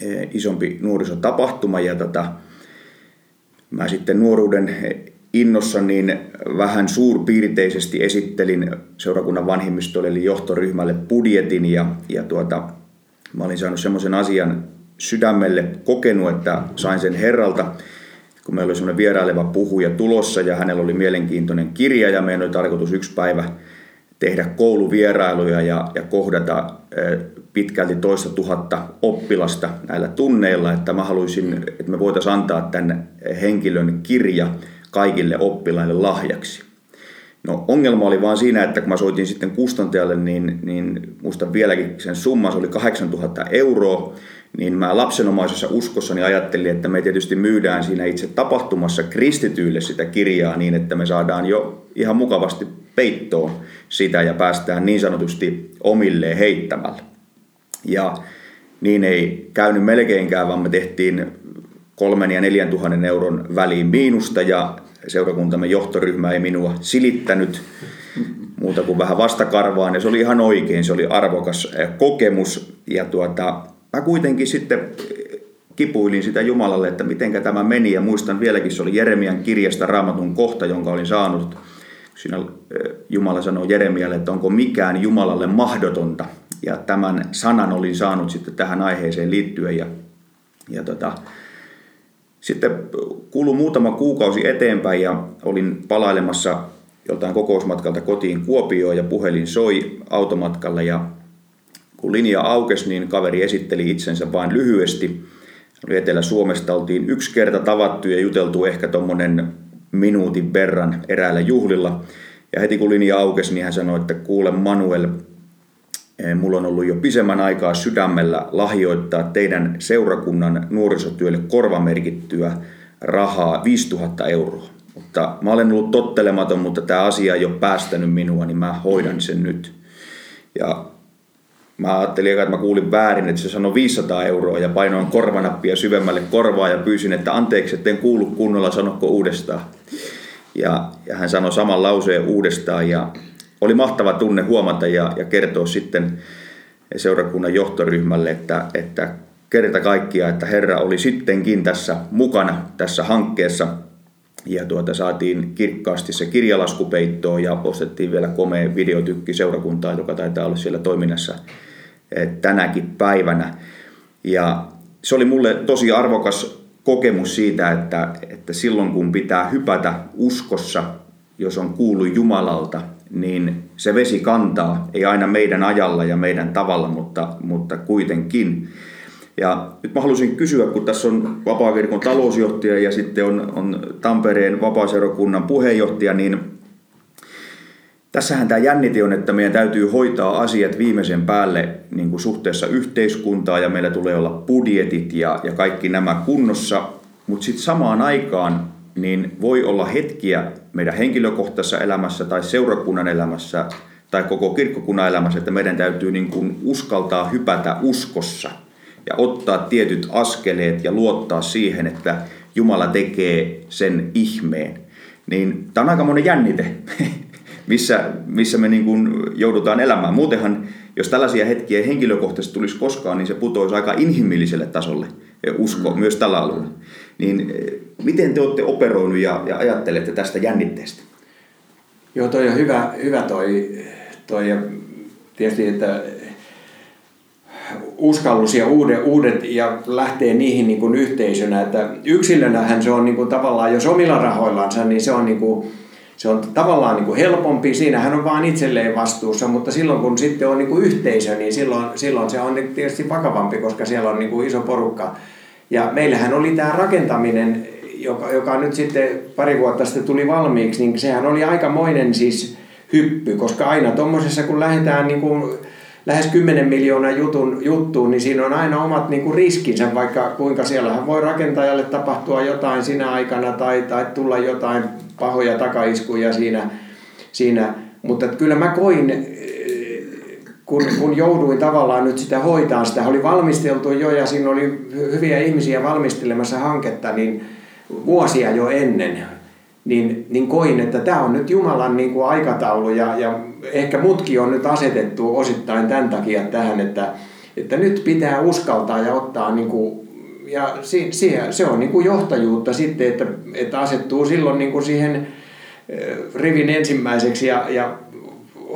e, isompi nuorisotapahtuma ja tota, mä sitten nuoruuden innossa niin vähän suurpiirteisesti esittelin seurakunnan vanhimmistolle eli johtoryhmälle budjetin ja, ja tuota, mä olin saanut semmoisen asian sydämelle kokenut, että sain sen herralta, kun meillä oli semmoinen vieraileva puhuja tulossa ja hänellä oli mielenkiintoinen kirja ja meidän oli tarkoitus yksi päivä tehdä kouluvierailuja ja, ja kohdata pitkälti toista tuhatta oppilasta näillä tunneilla, että mä haluaisin, että me voitaisiin antaa tämän henkilön kirja kaikille oppilaille lahjaksi. No ongelma oli vaan siinä, että kun mä soitin sitten kustantajalle, niin, niin muistan vieläkin sen summa, se oli 8000 euroa, niin mä lapsenomaisessa uskossani ajattelin, että me tietysti myydään siinä itse tapahtumassa kristityille sitä kirjaa niin, että me saadaan jo ihan mukavasti peittoon sitä ja päästään niin sanotusti omilleen heittämällä. Ja niin ei käynyt melkeinkään, vaan me tehtiin kolmen ja neljän tuhannen euron väliin miinusta ja seurakuntamme johtoryhmä ei minua silittänyt muuta kuin vähän vastakarvaan ja se oli ihan oikein, se oli arvokas eh, kokemus ja tuota, mä kuitenkin sitten kipuilin sitä Jumalalle, että miten tämä meni ja muistan vieläkin, se oli Jeremian kirjasta raamatun kohta, jonka olin saanut. Siinä eh, Jumala sanoi Jeremialle, että onko mikään Jumalalle mahdotonta. Ja tämän sanan olin saanut sitten tähän aiheeseen liittyen. Ja, ja tota, sitten kului muutama kuukausi eteenpäin ja olin palailemassa joltain kokousmatkalta kotiin Kuopioon ja puhelin soi automatkalla ja kun linja aukesi, niin kaveri esitteli itsensä vain lyhyesti. Etelä-Suomesta, oltiin yksi kerta tavattu ja juteltu ehkä tuommoinen minuutin verran eräällä juhlilla. Ja heti kun linja aukesi, niin hän sanoi, että kuule Manuel, mulla on ollut jo pisemmän aikaa sydämellä lahjoittaa teidän seurakunnan nuorisotyölle korvamerkittyä rahaa 5000 euroa. Mutta mä olen ollut tottelematon, mutta tämä asia ei ole päästänyt minua, niin mä hoidan sen nyt. Ja mä ajattelin, että mä kuulin väärin, että se sanoi 500 euroa ja painoin korvanappia syvemmälle korvaa ja pyysin, että anteeksi, että en kuulu kunnolla, sanokko uudestaan. Ja, ja hän sanoi saman lauseen uudestaan ja oli mahtava tunne huomata ja, ja kertoa sitten seurakunnan johtoryhmälle, että, että kerta kaikkia, että Herra oli sittenkin tässä mukana tässä hankkeessa – ja tuota, saatiin kirkkaasti se kirjalaskupeittoon ja postettiin vielä komea videotykki seurakuntaa, joka taitaa olla siellä toiminnassa eh, tänäkin päivänä. Ja se oli mulle tosi arvokas kokemus siitä, että, että silloin kun pitää hypätä uskossa, jos on kuullut Jumalalta, niin se vesi kantaa, ei aina meidän ajalla ja meidän tavalla, mutta, mutta kuitenkin. Ja nyt mä haluaisin kysyä, kun tässä on Vapaakirkon talousjohtaja ja sitten on, on Tampereen vapaaseurakunnan puheenjohtaja, niin tässähän tämä jännite on, että meidän täytyy hoitaa asiat viimeisen päälle niin kuin suhteessa yhteiskuntaa ja meillä tulee olla budjetit ja, ja kaikki nämä kunnossa, mutta sitten samaan aikaan niin voi olla hetkiä meidän henkilökohtaisessa elämässä tai seurakunnan elämässä tai koko kirkkokunnan elämässä, että meidän täytyy niin kuin uskaltaa hypätä uskossa – ja ottaa tietyt askeleet ja luottaa siihen, että Jumala tekee sen ihmeen. Niin tämä on aika monen jännite, missä, missä me niin kuin joudutaan elämään. Muutenhan, jos tällaisia hetkiä ei henkilökohtaisesti tulisi koskaan, niin se putoisi aika inhimilliselle tasolle usko mm. myös tällä alueella. Niin eh, miten te olette operoinut ja, ja ajattelette tästä jännitteestä? Joo, toi on hyvä, hyvä toi, toi ja tietysti, että uskallus ja uudet, uudet ja lähtee niihin niin kuin yhteisönä. Että yksilönähän se on niin kuin tavallaan, jos omilla rahoillansa, niin se on, niin kuin, se on tavallaan niin kuin helpompi. Siinähän on vaan itselleen vastuussa, mutta silloin kun sitten on niin kuin yhteisö, niin silloin, silloin se on tietysti vakavampi, koska siellä on niin kuin iso porukka. Ja meillähän oli tämä rakentaminen, joka, joka nyt sitten pari vuotta sitten tuli valmiiksi, niin sehän oli aikamoinen siis hyppy, koska aina tuommoisessa kun lähdetään niin kuin lähes 10 miljoonaa jutun, juttuun, niin siinä on aina omat niin kuin riskinsä, vaikka kuinka siellähän voi rakentajalle tapahtua jotain sinä aikana tai, tai tulla jotain pahoja takaiskuja siinä. siinä. Mutta kyllä mä koin, kun, kun jouduin tavallaan nyt sitä hoitaa, sitä oli valmisteltu jo ja siinä oli hyviä ihmisiä valmistelemassa hanketta, niin vuosia jo ennen, niin, niin koin, että tämä on nyt Jumalan niin kuin aikataulu ja, ja ehkä mutki on nyt asetettu osittain tämän takia tähän, että, että nyt pitää uskaltaa ja ottaa niin kuin, ja si, si, se on niin kuin johtajuutta sitten, että, että asettuu silloin niin kuin siihen rivin ensimmäiseksi ja, ja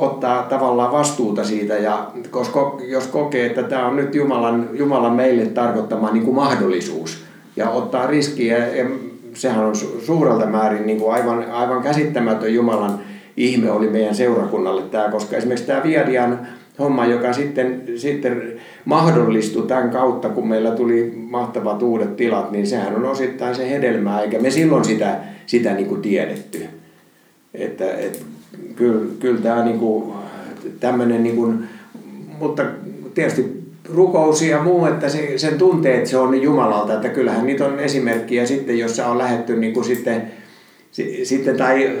ottaa tavallaan vastuuta siitä, ja koska jos kokee, että tämä on nyt Jumalan, Jumalan meille tarkoittama niin kuin mahdollisuus, ja ottaa riskiä, ja sehän on suurelta määrin niin kuin aivan, aivan käsittämätön Jumalan ihme oli meidän seurakunnalle tämä, koska esimerkiksi tämä Viadian homma, joka sitten, sitten mahdollistui tämän kautta, kun meillä tuli mahtavat uudet tilat, niin sehän on osittain se hedelmää, eikä me silloin sitä, sitä niin kuin tiedetty. Että, et, kyllä, kyllä tämä niin kuin, tämmöinen, niin kuin, mutta tietysti rukous ja muu, että se, sen tuntee, että se on Jumalalta, että kyllähän niitä on esimerkkiä sitten, jossa on lähetty niin kuin sitten, sitten tai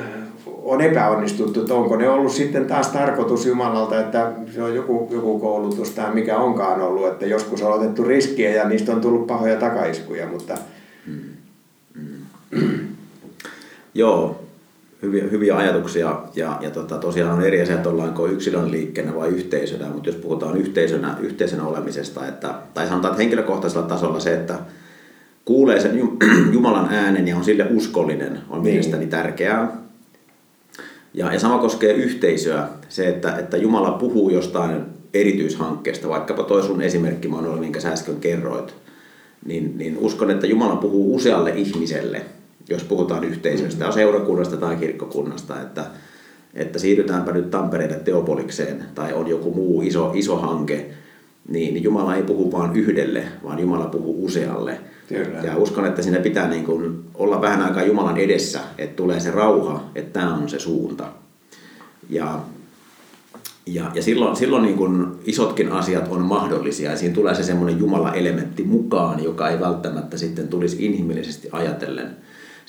on epäonnistuttu, että onko ne ollut sitten taas tarkoitus Jumalalta, että se on joku, joku koulutus tai mikä onkaan ollut, että joskus on otettu riskiä ja niistä on tullut pahoja takaiskuja, mutta... Mm. Mm. Joo, hyviä, hyviä ajatuksia ja, ja tota, tosiaan on eri asia, että ollaanko yksilön liikkeenä vai yhteisönä, mutta jos puhutaan yhteisönä, yhteisönä olemisesta, että, tai sanotaan, että henkilökohtaisella tasolla se, että kuulee sen Jumalan äänen ja on sille uskollinen, on niin. mielestäni tärkeää. Ja, ja sama koskee yhteisöä, se, että, että Jumala puhuu jostain erityishankkeesta, vaikkapa toi sun esimerkki, Manuel, minkä sä äsken kerroit, niin, niin uskon, että Jumala puhuu usealle ihmiselle, jos puhutaan yhteisöstä, mm. seurakunnasta tai kirkkokunnasta, että, että siirrytäänpä nyt Tampereelle Teopolikseen tai on joku muu iso, iso hanke, niin Jumala ei puhu vain yhdelle, vaan Jumala puhuu usealle. Kyllä. Ja uskon, että siinä pitää niin kuin olla vähän aikaa Jumalan edessä, että tulee se rauha, että tämä on se suunta. Ja, ja, ja silloin, silloin niin kuin isotkin asiat on mahdollisia ja siinä tulee se semmoinen Jumala-elementti mukaan, joka ei välttämättä sitten tulisi inhimillisesti ajatellen.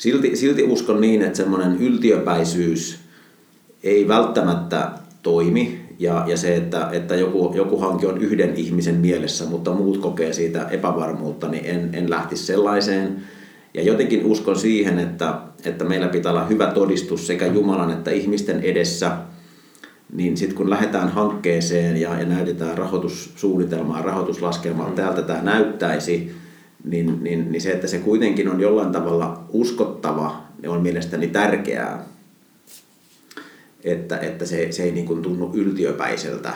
Silti, silti uskon niin, että semmoinen yltiöpäisyys ei välttämättä toimi ja, ja se, että, että joku, joku hanke on yhden ihmisen mielessä, mutta muut kokee siitä epävarmuutta, niin en, en lähtisi sellaiseen. Ja jotenkin uskon siihen, että, että meillä pitää olla hyvä todistus sekä Jumalan että ihmisten edessä, niin sitten kun lähdetään hankkeeseen ja, ja näytetään rahoitussuunnitelmaa, rahoituslaskelmaa, mm. täältä tämä näyttäisi, niin, niin, niin se, että se kuitenkin on jollain tavalla uskottava, on mielestäni tärkeää että, että se, se ei niin kuin tunnu yltiöpäiseltä.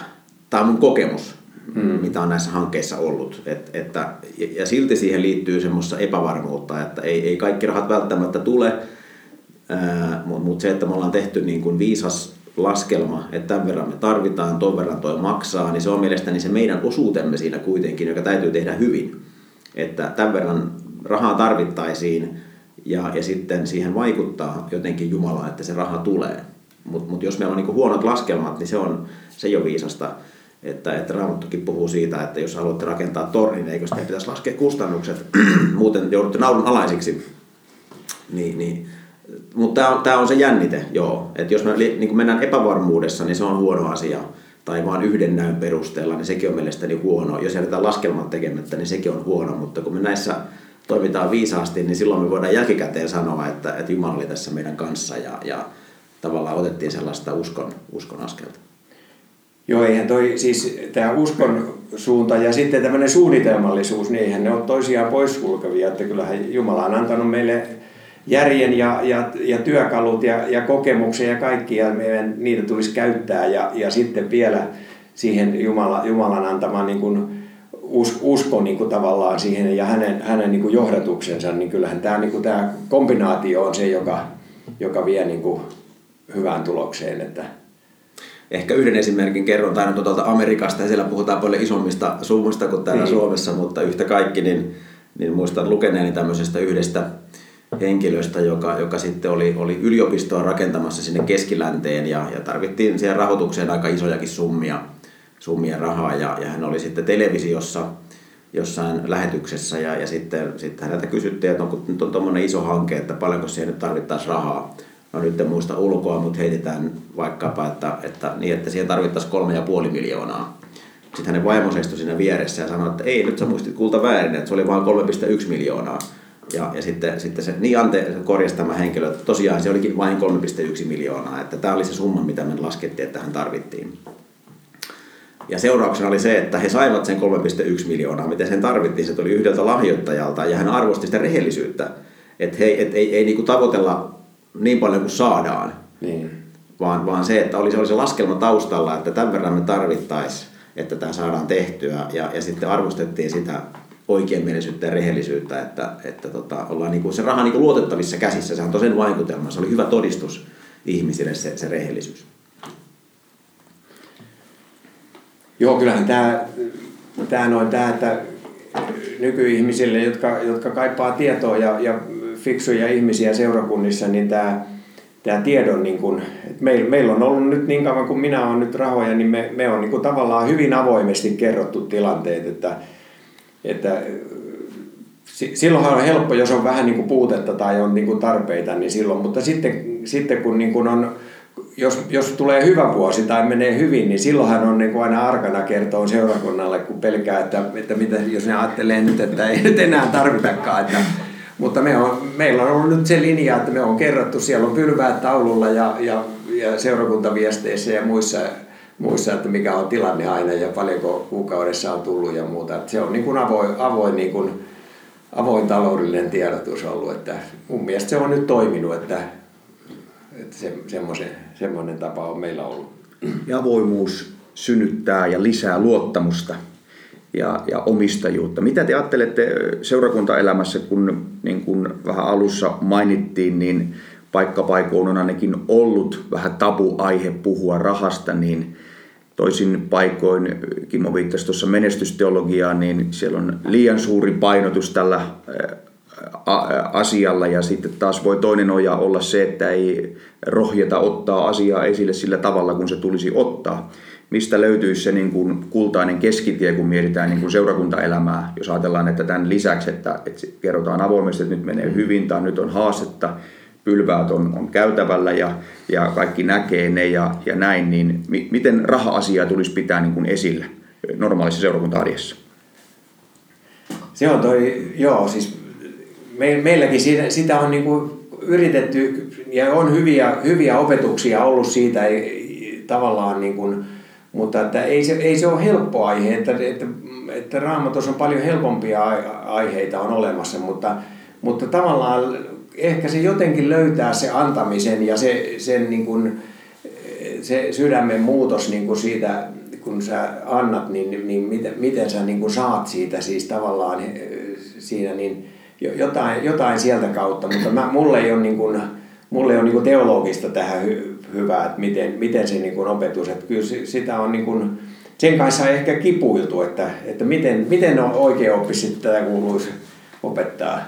Tämä on mun kokemus, mm. mitä on näissä hankkeissa ollut. Et, että, ja silti siihen liittyy semmoista epävarmuutta, että ei, ei kaikki rahat välttämättä tule, mutta mut se, että me ollaan tehty niin kuin viisas laskelma, että tämän verran me tarvitaan, ton verran toi maksaa, niin se on mielestäni se meidän osuutemme siinä kuitenkin, joka täytyy tehdä hyvin. Että tämän verran rahaa tarvittaisiin ja, ja sitten siihen vaikuttaa jotenkin Jumala, että se raha tulee. Mutta mut jos meillä on niinku huonot laskelmat, niin se, on, se ei ole viisasta. Että, että Raamattukin puhuu siitä, että jos haluatte rakentaa tornin, niin eikö sitä pitäisi laskea kustannukset, muuten joudutte naulun alaisiksi. Niin, niin. Mutta tämä on, on se jännite, joo. Että jos me niin mennään epävarmuudessa, niin se on huono asia. Tai vain yhden näyn perusteella, niin sekin on mielestäni huono. Jos jätetään laskelmat tekemättä, niin sekin on huono. Mutta kun me näissä toimitaan viisaasti, niin silloin me voidaan jälkikäteen sanoa, että, että Jumala oli tässä meidän kanssa ja, ja tavallaan otettiin sellaista uskon, uskon askelta. Joo, eihän toi siis tämä uskon suunta ja sitten tämmöinen suunnitelmallisuus, niin eihän ne ole toisiaan poissulkevia, että kyllähän Jumala on antanut meille järjen ja, ja, ja työkalut ja, ja kokemuksia ja kaikki, ja meidän niitä tulisi käyttää, ja, ja sitten vielä siihen Jumala, Jumalan antamaan niin kuin us, usko niin kuin tavallaan siihen ja hänen, hänen niin kuin johdatuksensa, niin kyllähän tämä, niin kuin tämä kombinaatio on se, joka, joka vie niin kuin hyvään tulokseen. Että Ehkä yhden esimerkin kerron, tai tuolta Amerikasta, ja siellä puhutaan paljon isommista summista kuin täällä niin. Suomessa, mutta yhtä kaikki, niin, niin muistan lukeneeni tämmöisestä yhdestä henkilöstä, joka, joka sitten oli, oli yliopistoa rakentamassa sinne keskilänteen ja, ja tarvittiin siihen rahoitukseen aika isojakin summia, summia rahaa ja, ja hän oli sitten televisiossa jossain lähetyksessä ja, ja sitten, sitten häneltä kysyttiin, että onko nyt on tuommoinen iso hanke, että paljonko siihen nyt tarvittaisiin rahaa no nyt en muista ulkoa, mutta heitetään vaikkapa, että, että, niin, että siihen tarvittaisiin kolme ja puoli miljoonaa. Sitten hänen vaimo seistui siinä vieressä ja sanoi, että ei, nyt sä muistit kulta väärin, että se oli vain 3,1 miljoonaa. Ja, ja sitten, sitten se, niin Ante korjasi tämä henkilö, että tosiaan se olikin vain 3,1 miljoonaa, että tämä oli se summa, mitä me laskettiin, että hän tarvittiin. Ja seurauksena oli se, että he saivat sen 3,1 miljoonaa, mitä sen tarvittiin. Se tuli yhdeltä lahjoittajalta ja hän arvosti sitä rehellisyyttä. Että hei, et ei, ei niinku tavoitella niin paljon kuin saadaan. Niin. Vaan, vaan se, että olisi, olisi laskelma taustalla, että tämän verran me tarvittaisiin, että tämä saadaan tehtyä. Ja, ja sitten arvostettiin sitä oikeamielisyyttä ja rehellisyyttä, että, että tota, ollaan niinku se raha niinku luotettavissa käsissä. Se on tosen vaikutelma. Se oli hyvä todistus ihmisille se, se rehellisyys. Joo, kyllähän tämä, tämä noin tämä, että nykyihmisille, jotka, jotka kaipaa tietoa ja, ja fiksuja ihmisiä seurakunnissa, niin tämä, tämä tiedon, niin kuin, että meillä, meillä on ollut nyt niin kauan kuin minä olen nyt rahoja, niin me, me on niin kuin tavallaan hyvin avoimesti kerrottu tilanteet, että, että silloinhan on helppo, jos on vähän niin kuin puutetta tai on niin kuin tarpeita, niin silloin, mutta sitten, sitten kun niin kuin on jos, jos tulee hyvä vuosi tai menee hyvin, niin silloinhan on niin kuin aina arkana kertoa seurakunnalle, kun pelkää, että, että mitä, jos ne ajattelee nyt, että ei nyt enää tarvitakaan. Että, mutta me on, meillä on ollut nyt se linja, että me on kerrottu, siellä on pylväät taululla ja, ja, ja seurakuntaviesteissä ja muissa, muissa, että mikä on tilanne aina ja paljonko kuukaudessa on tullut ja muuta. Että se on niin kuin avoin, avoin, niin kuin, avoin taloudellinen tiedotus ollut. Että mun mielestä se on nyt toiminut, että, että se, semmoisen, semmoinen tapa on meillä ollut. Ja avoimuus synnyttää ja lisää luottamusta ja, ja omistajuutta. Mitä te ajattelette seurakuntaelämässä, kun niin kuin vähän alussa mainittiin, niin paikkapaikoin on ainakin ollut vähän tabu-aihe puhua rahasta, niin toisin paikoin, Kimmo viittasi tuossa menestysteologiaan, niin siellä on liian suuri painotus tällä asialla ja sitten taas voi toinen oja olla se, että ei rohjeta ottaa asiaa esille sillä tavalla, kun se tulisi ottaa. Mistä löytyisi se niin kuin kultainen keskitie, kun mietitään niin kuin seurakuntaelämää, jos ajatellaan, että tämän lisäksi, että, että kerrotaan avoimesti, että nyt menee hyvin tai nyt on haastetta, pylväät on, on käytävällä ja, ja kaikki näkee ne ja, ja näin, niin mi, miten raha-asiaa tulisi pitää niin kuin esillä normaalissa seurakunta-arjessa? Se on toi, joo, siis me, meilläkin sitä, sitä on niin kuin yritetty ja on hyviä, hyviä opetuksia ollut siitä tavallaan, niin kuin, mutta että ei, se, ei se ole helppo aihe, että, että, että raamatussa on paljon helpompia aiheita on olemassa, mutta, mutta tavallaan ehkä se jotenkin löytää se antamisen ja se, sen niin kuin, se sydämen muutos niin kuin siitä, kun sä annat, niin, niin miten, miten sä niin kuin saat siitä siis tavallaan siinä, niin jotain, jotain sieltä kautta, mutta mä, mulle ei ole, niin kuin, mulle ei ole niin kuin teologista tähän hy, hyvää, että miten, miten se niin kuin opetus, että kyllä sitä on niin kuin, sen kanssa ehkä kipuiltu, että, että miten, miten on oikein oppisi tätä kuuluisi opettaa.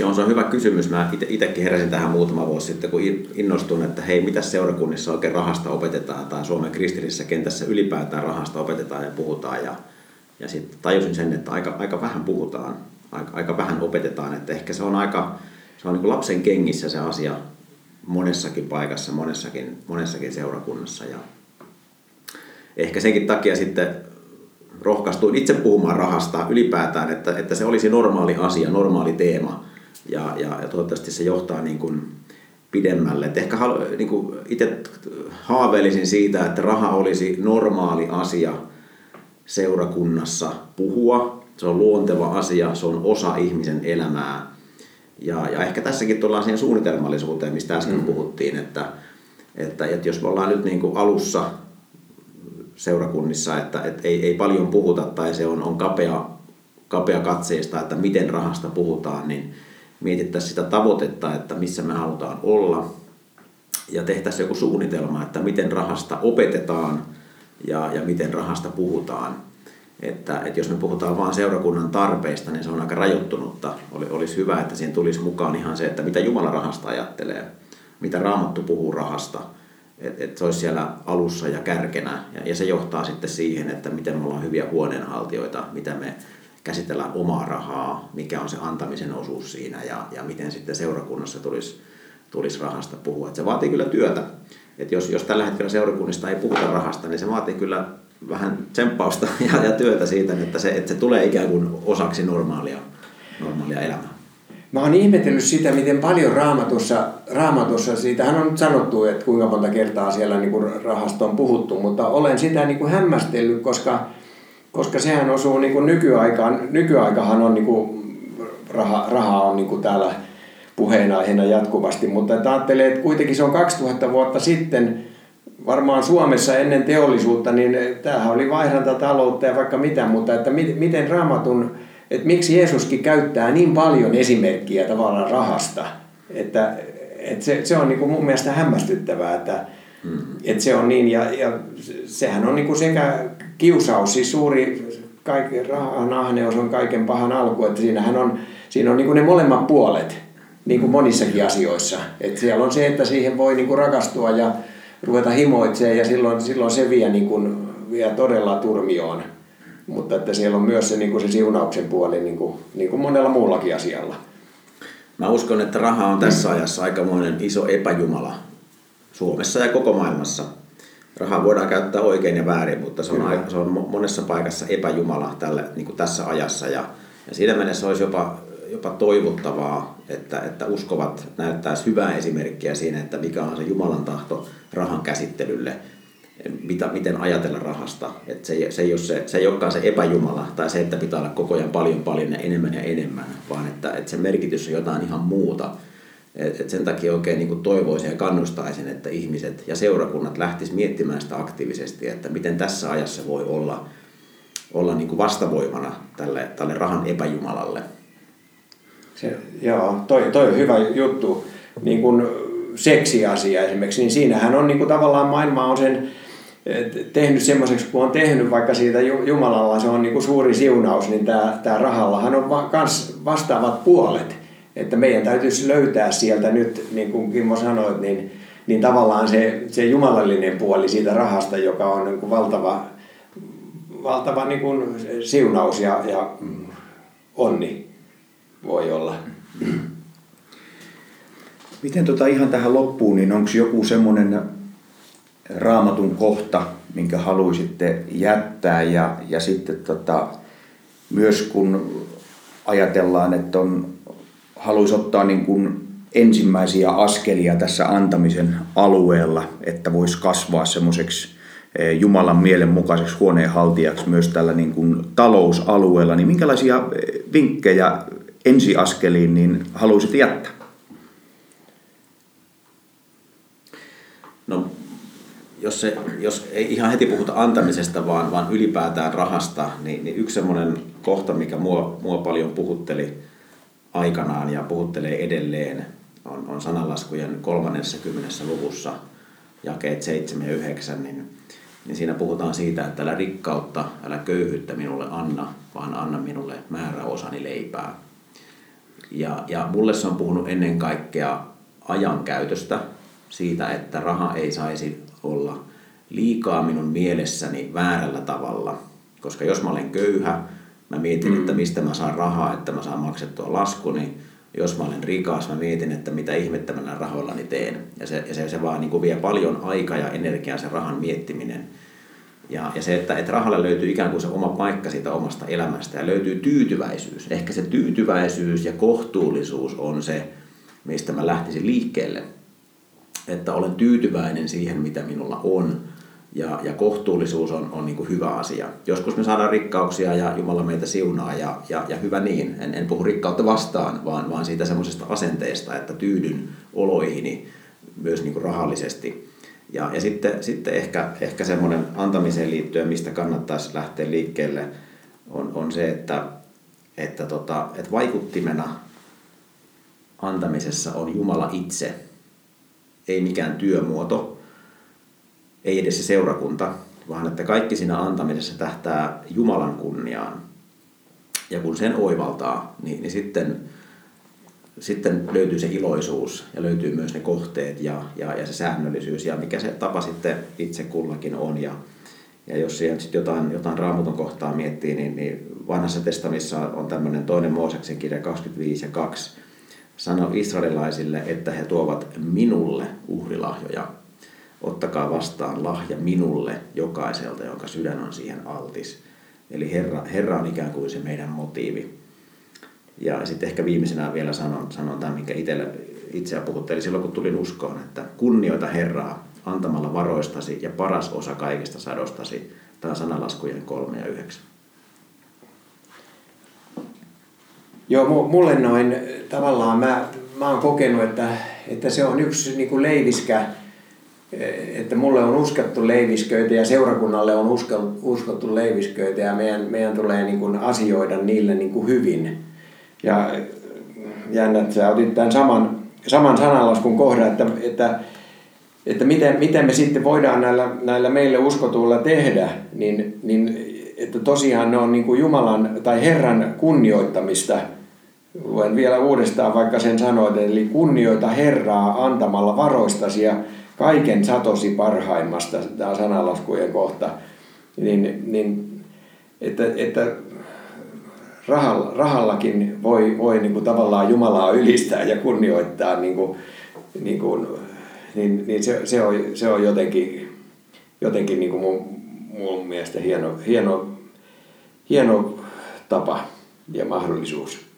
Joo, se on hyvä kysymys. Mä itsekin heräsin tähän muutama vuosi sitten, kun innostuin, että hei, mitä seurakunnissa oikein rahasta opetetaan tai Suomen kristillisessä kentässä ylipäätään rahasta opetetaan ja puhutaan. Ja, ja sitten tajusin sen, että aika, aika vähän puhutaan aika, aika vähän opetetaan, että ehkä se on aika se on niin lapsen kengissä se asia monessakin paikassa, monessakin, monessakin seurakunnassa ja ehkä senkin takia sitten rohkaistuin itse puhumaan rahasta ylipäätään, että, että se olisi normaali asia, normaali teema ja, ja, ja toivottavasti se johtaa niin kuin pidemmälle. Et ehkä niin kuin itse haaveilisin siitä, että raha olisi normaali asia seurakunnassa puhua se on luonteva asia, se on osa ihmisen elämää. Ja, ja ehkä tässäkin tullaan siihen suunnitelmallisuuteen, mistä äsken mm. puhuttiin, että, että, että jos me ollaan nyt niin kuin alussa seurakunnissa, että, että ei, ei paljon puhuta tai se on, on kapea, kapea katseista, että miten rahasta puhutaan, niin mietittäisiin sitä tavoitetta, että missä me halutaan olla ja tehtäisiin joku suunnitelma, että miten rahasta opetetaan ja, ja miten rahasta puhutaan – että, että jos me puhutaan vain seurakunnan tarpeista, niin se on aika rajoittunutta. Oli, olisi hyvä, että siihen tulisi mukaan ihan se, että mitä Jumala rahasta ajattelee, mitä Raamattu puhuu rahasta, että et se olisi siellä alussa ja kärkenä. Ja, ja se johtaa sitten siihen, että miten me ollaan hyviä huoneenhaltijoita, mitä me käsitellään omaa rahaa, mikä on se antamisen osuus siinä ja, ja miten sitten seurakunnassa tulisi, tulisi rahasta puhua. Et se vaatii kyllä työtä. Et jos, jos tällä hetkellä seurakunnista ei puhuta rahasta, niin se vaatii kyllä vähän tsemppausta ja, ja työtä siitä, että se, että se tulee ikään kuin osaksi normaalia, normaalia elämää. Mä oon ihmetellyt sitä, miten paljon raamatussa, raamatussa siitähän on sanottu, että kuinka monta kertaa siellä niin kuin rahasta on puhuttu, mutta olen sitä niin kuin hämmästellyt, koska, koska sehän osuu niin kuin nykyaikaan. Nykyaikahan on niin kuin, raha, raha on niin kuin täällä puheenaiheena jatkuvasti, mutta että ajattelee, että kuitenkin se on 2000 vuotta sitten, varmaan Suomessa ennen teollisuutta, niin tämähän oli vaihdantataloutta ja vaikka mitä, mutta että miten raamatun, että miksi Jeesuskin käyttää niin paljon esimerkkiä tavallaan rahasta, että, että se, se on niin kuin mun mielestä hämmästyttävää, että, mm. että se on niin, ja, ja sehän on niin kuin sekä kiusaus, siis suuri kaiken rahan ahneus on kaiken pahan alku, että siinähän on, siinä on niin kuin ne molemmat puolet, niin kuin monissakin asioissa. Että siellä on se, että siihen voi niin kuin rakastua ja ruveta himoitsemaan ja silloin, silloin se vie, niin kuin, vie todella turmioon. Mutta että siellä on myös se, niin kuin se siunauksen puoli niin kuin, niin kuin monella muullakin asialla. Mä uskon, että raha on tässä ajassa aikamoinen iso epäjumala. Suomessa ja koko maailmassa. Rahaa voidaan käyttää oikein ja väärin, mutta se on, aika, se on monessa paikassa epäjumala tälle, niin kuin tässä ajassa. Ja, ja siinä mielessä olisi jopa, jopa toivottavaa, että, että uskovat näyttäisi hyvää esimerkkiä siinä, että mikä on se Jumalan tahto rahan käsittelylle – mitä, miten ajatella rahasta. Että se, se, ei ole se, se ei olekaan se epäjumala tai se, että pitää olla koko ajan paljon paljon ja enemmän ja enemmän, vaan että, että se merkitys on jotain ihan muuta. Et, et sen takia oikein niin kuin toivoisin ja kannustaisin, että ihmiset ja seurakunnat lähtisivät miettimään sitä aktiivisesti, että miten tässä ajassa voi olla, olla niin kuin vastavoimana tälle, tälle rahan epäjumalalle. Se, joo, toi, toi on hyvä juttu. Niin kuin seksiasia esimerkiksi, niin siinähän on niin kuin tavallaan maailma on sen tehnyt semmoiseksi, kun on tehnyt vaikka siitä Jumalalla se on niin kuin suuri siunaus, niin tämä, tämä rahallahan on va, kans vastaavat puolet. Että meidän täytyisi löytää sieltä nyt, niin kuin Kimmo sanoit, niin, niin tavallaan se, se jumalallinen puoli siitä rahasta, joka on niin kuin valtava, valtava niin kuin siunaus ja, ja onni voi olla. Miten tota ihan tähän loppuun, niin onko joku semmoinen raamatun kohta, minkä haluaisitte jättää ja, ja sitten tota, myös kun ajatellaan, että on, haluaisi ottaa niin kuin ensimmäisiä askelia tässä antamisen alueella, että voisi kasvaa semmoiseksi e, Jumalan mielenmukaiseksi huoneenhaltijaksi myös tällä niin kuin talousalueella, niin minkälaisia e, vinkkejä ensiaskeliin niin haluaisit jättää? No jos, se, jos ei ihan heti puhuta antamisesta, vaan, vaan ylipäätään rahasta, niin, niin yksi semmoinen kohta, mikä mua, mua paljon puhutteli aikanaan ja puhuttelee edelleen, on, on sananlaskujen 30. luvussa, jakeet 7 ja 9, niin, niin siinä puhutaan siitä, että älä rikkautta, älä köyhyyttä minulle anna, vaan anna minulle määräosani leipää. Ja, ja mulle se on puhunut ennen kaikkea ajankäytöstä, siitä, että raha ei saisi olla liikaa minun mielessäni väärällä tavalla. Koska jos mä olen köyhä, mä mietin, että mm. mistä mä saan rahaa, että mä saan maksettua laskuni. Jos mä olen rikas, mä mietin, että mitä ihmettä mä rahoillani teen. Ja se, ja se, se vaan niin kuin vie paljon aikaa ja energiaa se rahan miettiminen. Ja, ja se, että, että rahalle löytyy ikään kuin se oma paikka siitä omasta elämästä ja löytyy tyytyväisyys. Ehkä se tyytyväisyys ja kohtuullisuus on se, mistä mä lähtisin liikkeelle että olen tyytyväinen siihen, mitä minulla on. Ja, ja kohtuullisuus on, on niin kuin hyvä asia. Joskus me saadaan rikkauksia ja Jumala meitä siunaa ja, ja, ja hyvä niin. En, en puhu rikkautta vastaan, vaan, vaan siitä semmoisesta asenteesta, että tyydyn oloihini myös niin kuin rahallisesti. Ja, ja sitten, sitten ehkä, ehkä semmoinen antamiseen liittyen, mistä kannattaisi lähteä liikkeelle, on, on se, että, että, tota, että vaikuttimena antamisessa on Jumala itse – ei mikään työmuoto, ei edes se seurakunta, vaan että kaikki siinä antamisessa tähtää Jumalan kunniaan. Ja kun sen oivaltaa, niin, niin sitten, sitten löytyy se iloisuus ja löytyy myös ne kohteet ja, ja, ja se säännöllisyys ja mikä se tapa sitten itse kullakin on. Ja, ja jos siihen sitten jotain, jotain raamuton kohtaa miettii, niin, niin vanhassa testamissa on tämmöinen toinen Mooseksen kirja 25 ja 2, sanoi israelilaisille, että he tuovat minulle uhrilahjoja. Ottakaa vastaan lahja minulle jokaiselta, jonka sydän on siihen altis. Eli Herra, Herra on ikään kuin se meidän motiivi. Ja sitten ehkä viimeisenä vielä sanon, sanon tämän, minkä itselle, itseä puhuttelin silloin, kun tulin uskoon, että kunnioita Herraa antamalla varoistasi ja paras osa kaikista sadostasi. Tämä on sanalaskujen kolme ja yhdeksän. Joo, mulle noin tavallaan mä, mä oon kokenut, että, että se on yksi niin kuin leiviskä, että mulle on uskottu leivisköitä ja seurakunnalle on uskottu leivisköitä ja meidän, meidän tulee niin kuin asioida niille niin kuin hyvin. Ja jännä, että sä otit tämän saman, saman sananlaskun kohdan, että, että, että miten, miten me sitten voidaan näillä, näillä meille uskotuilla tehdä, niin, niin että tosiaan ne on niin kuin Jumalan tai Herran kunnioittamista – Luen vielä uudestaan, vaikka sen sanoit, eli kunnioita Herraa antamalla varoistasi ja kaiken satosi parhaimmasta, tämä sanalaskujen kohta, niin, niin että, että rahalla, rahallakin voi, voi niin kuin tavallaan Jumalaa ylistää ja kunnioittaa niin kuin, niin kuin niin, niin se, se, on, se on jotenkin, jotenkin niin kuin mun, mun mielestä hieno, hieno, hieno tapa ja mahdollisuus.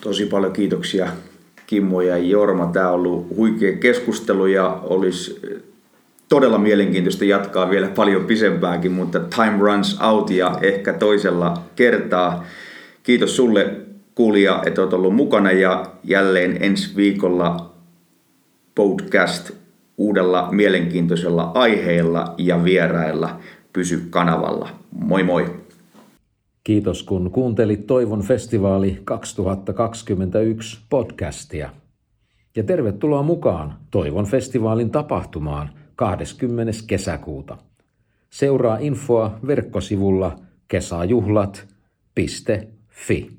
Tosi paljon kiitoksia Kimmo ja Jorma. Tämä on ollut huikea keskustelu ja olisi todella mielenkiintoista jatkaa vielä paljon pisempäänkin, mutta time runs out ja ehkä toisella kertaa. Kiitos sulle kuulija, että olet ollut mukana ja jälleen ensi viikolla podcast uudella mielenkiintoisella aiheella ja vierailla. Pysy kanavalla. Moi moi! Kiitos kun kuuntelit Toivon festivaali 2021 podcastia. Ja tervetuloa mukaan Toivon festivaalin tapahtumaan 20. kesäkuuta. Seuraa infoa verkkosivulla kesäjuhlat.fi.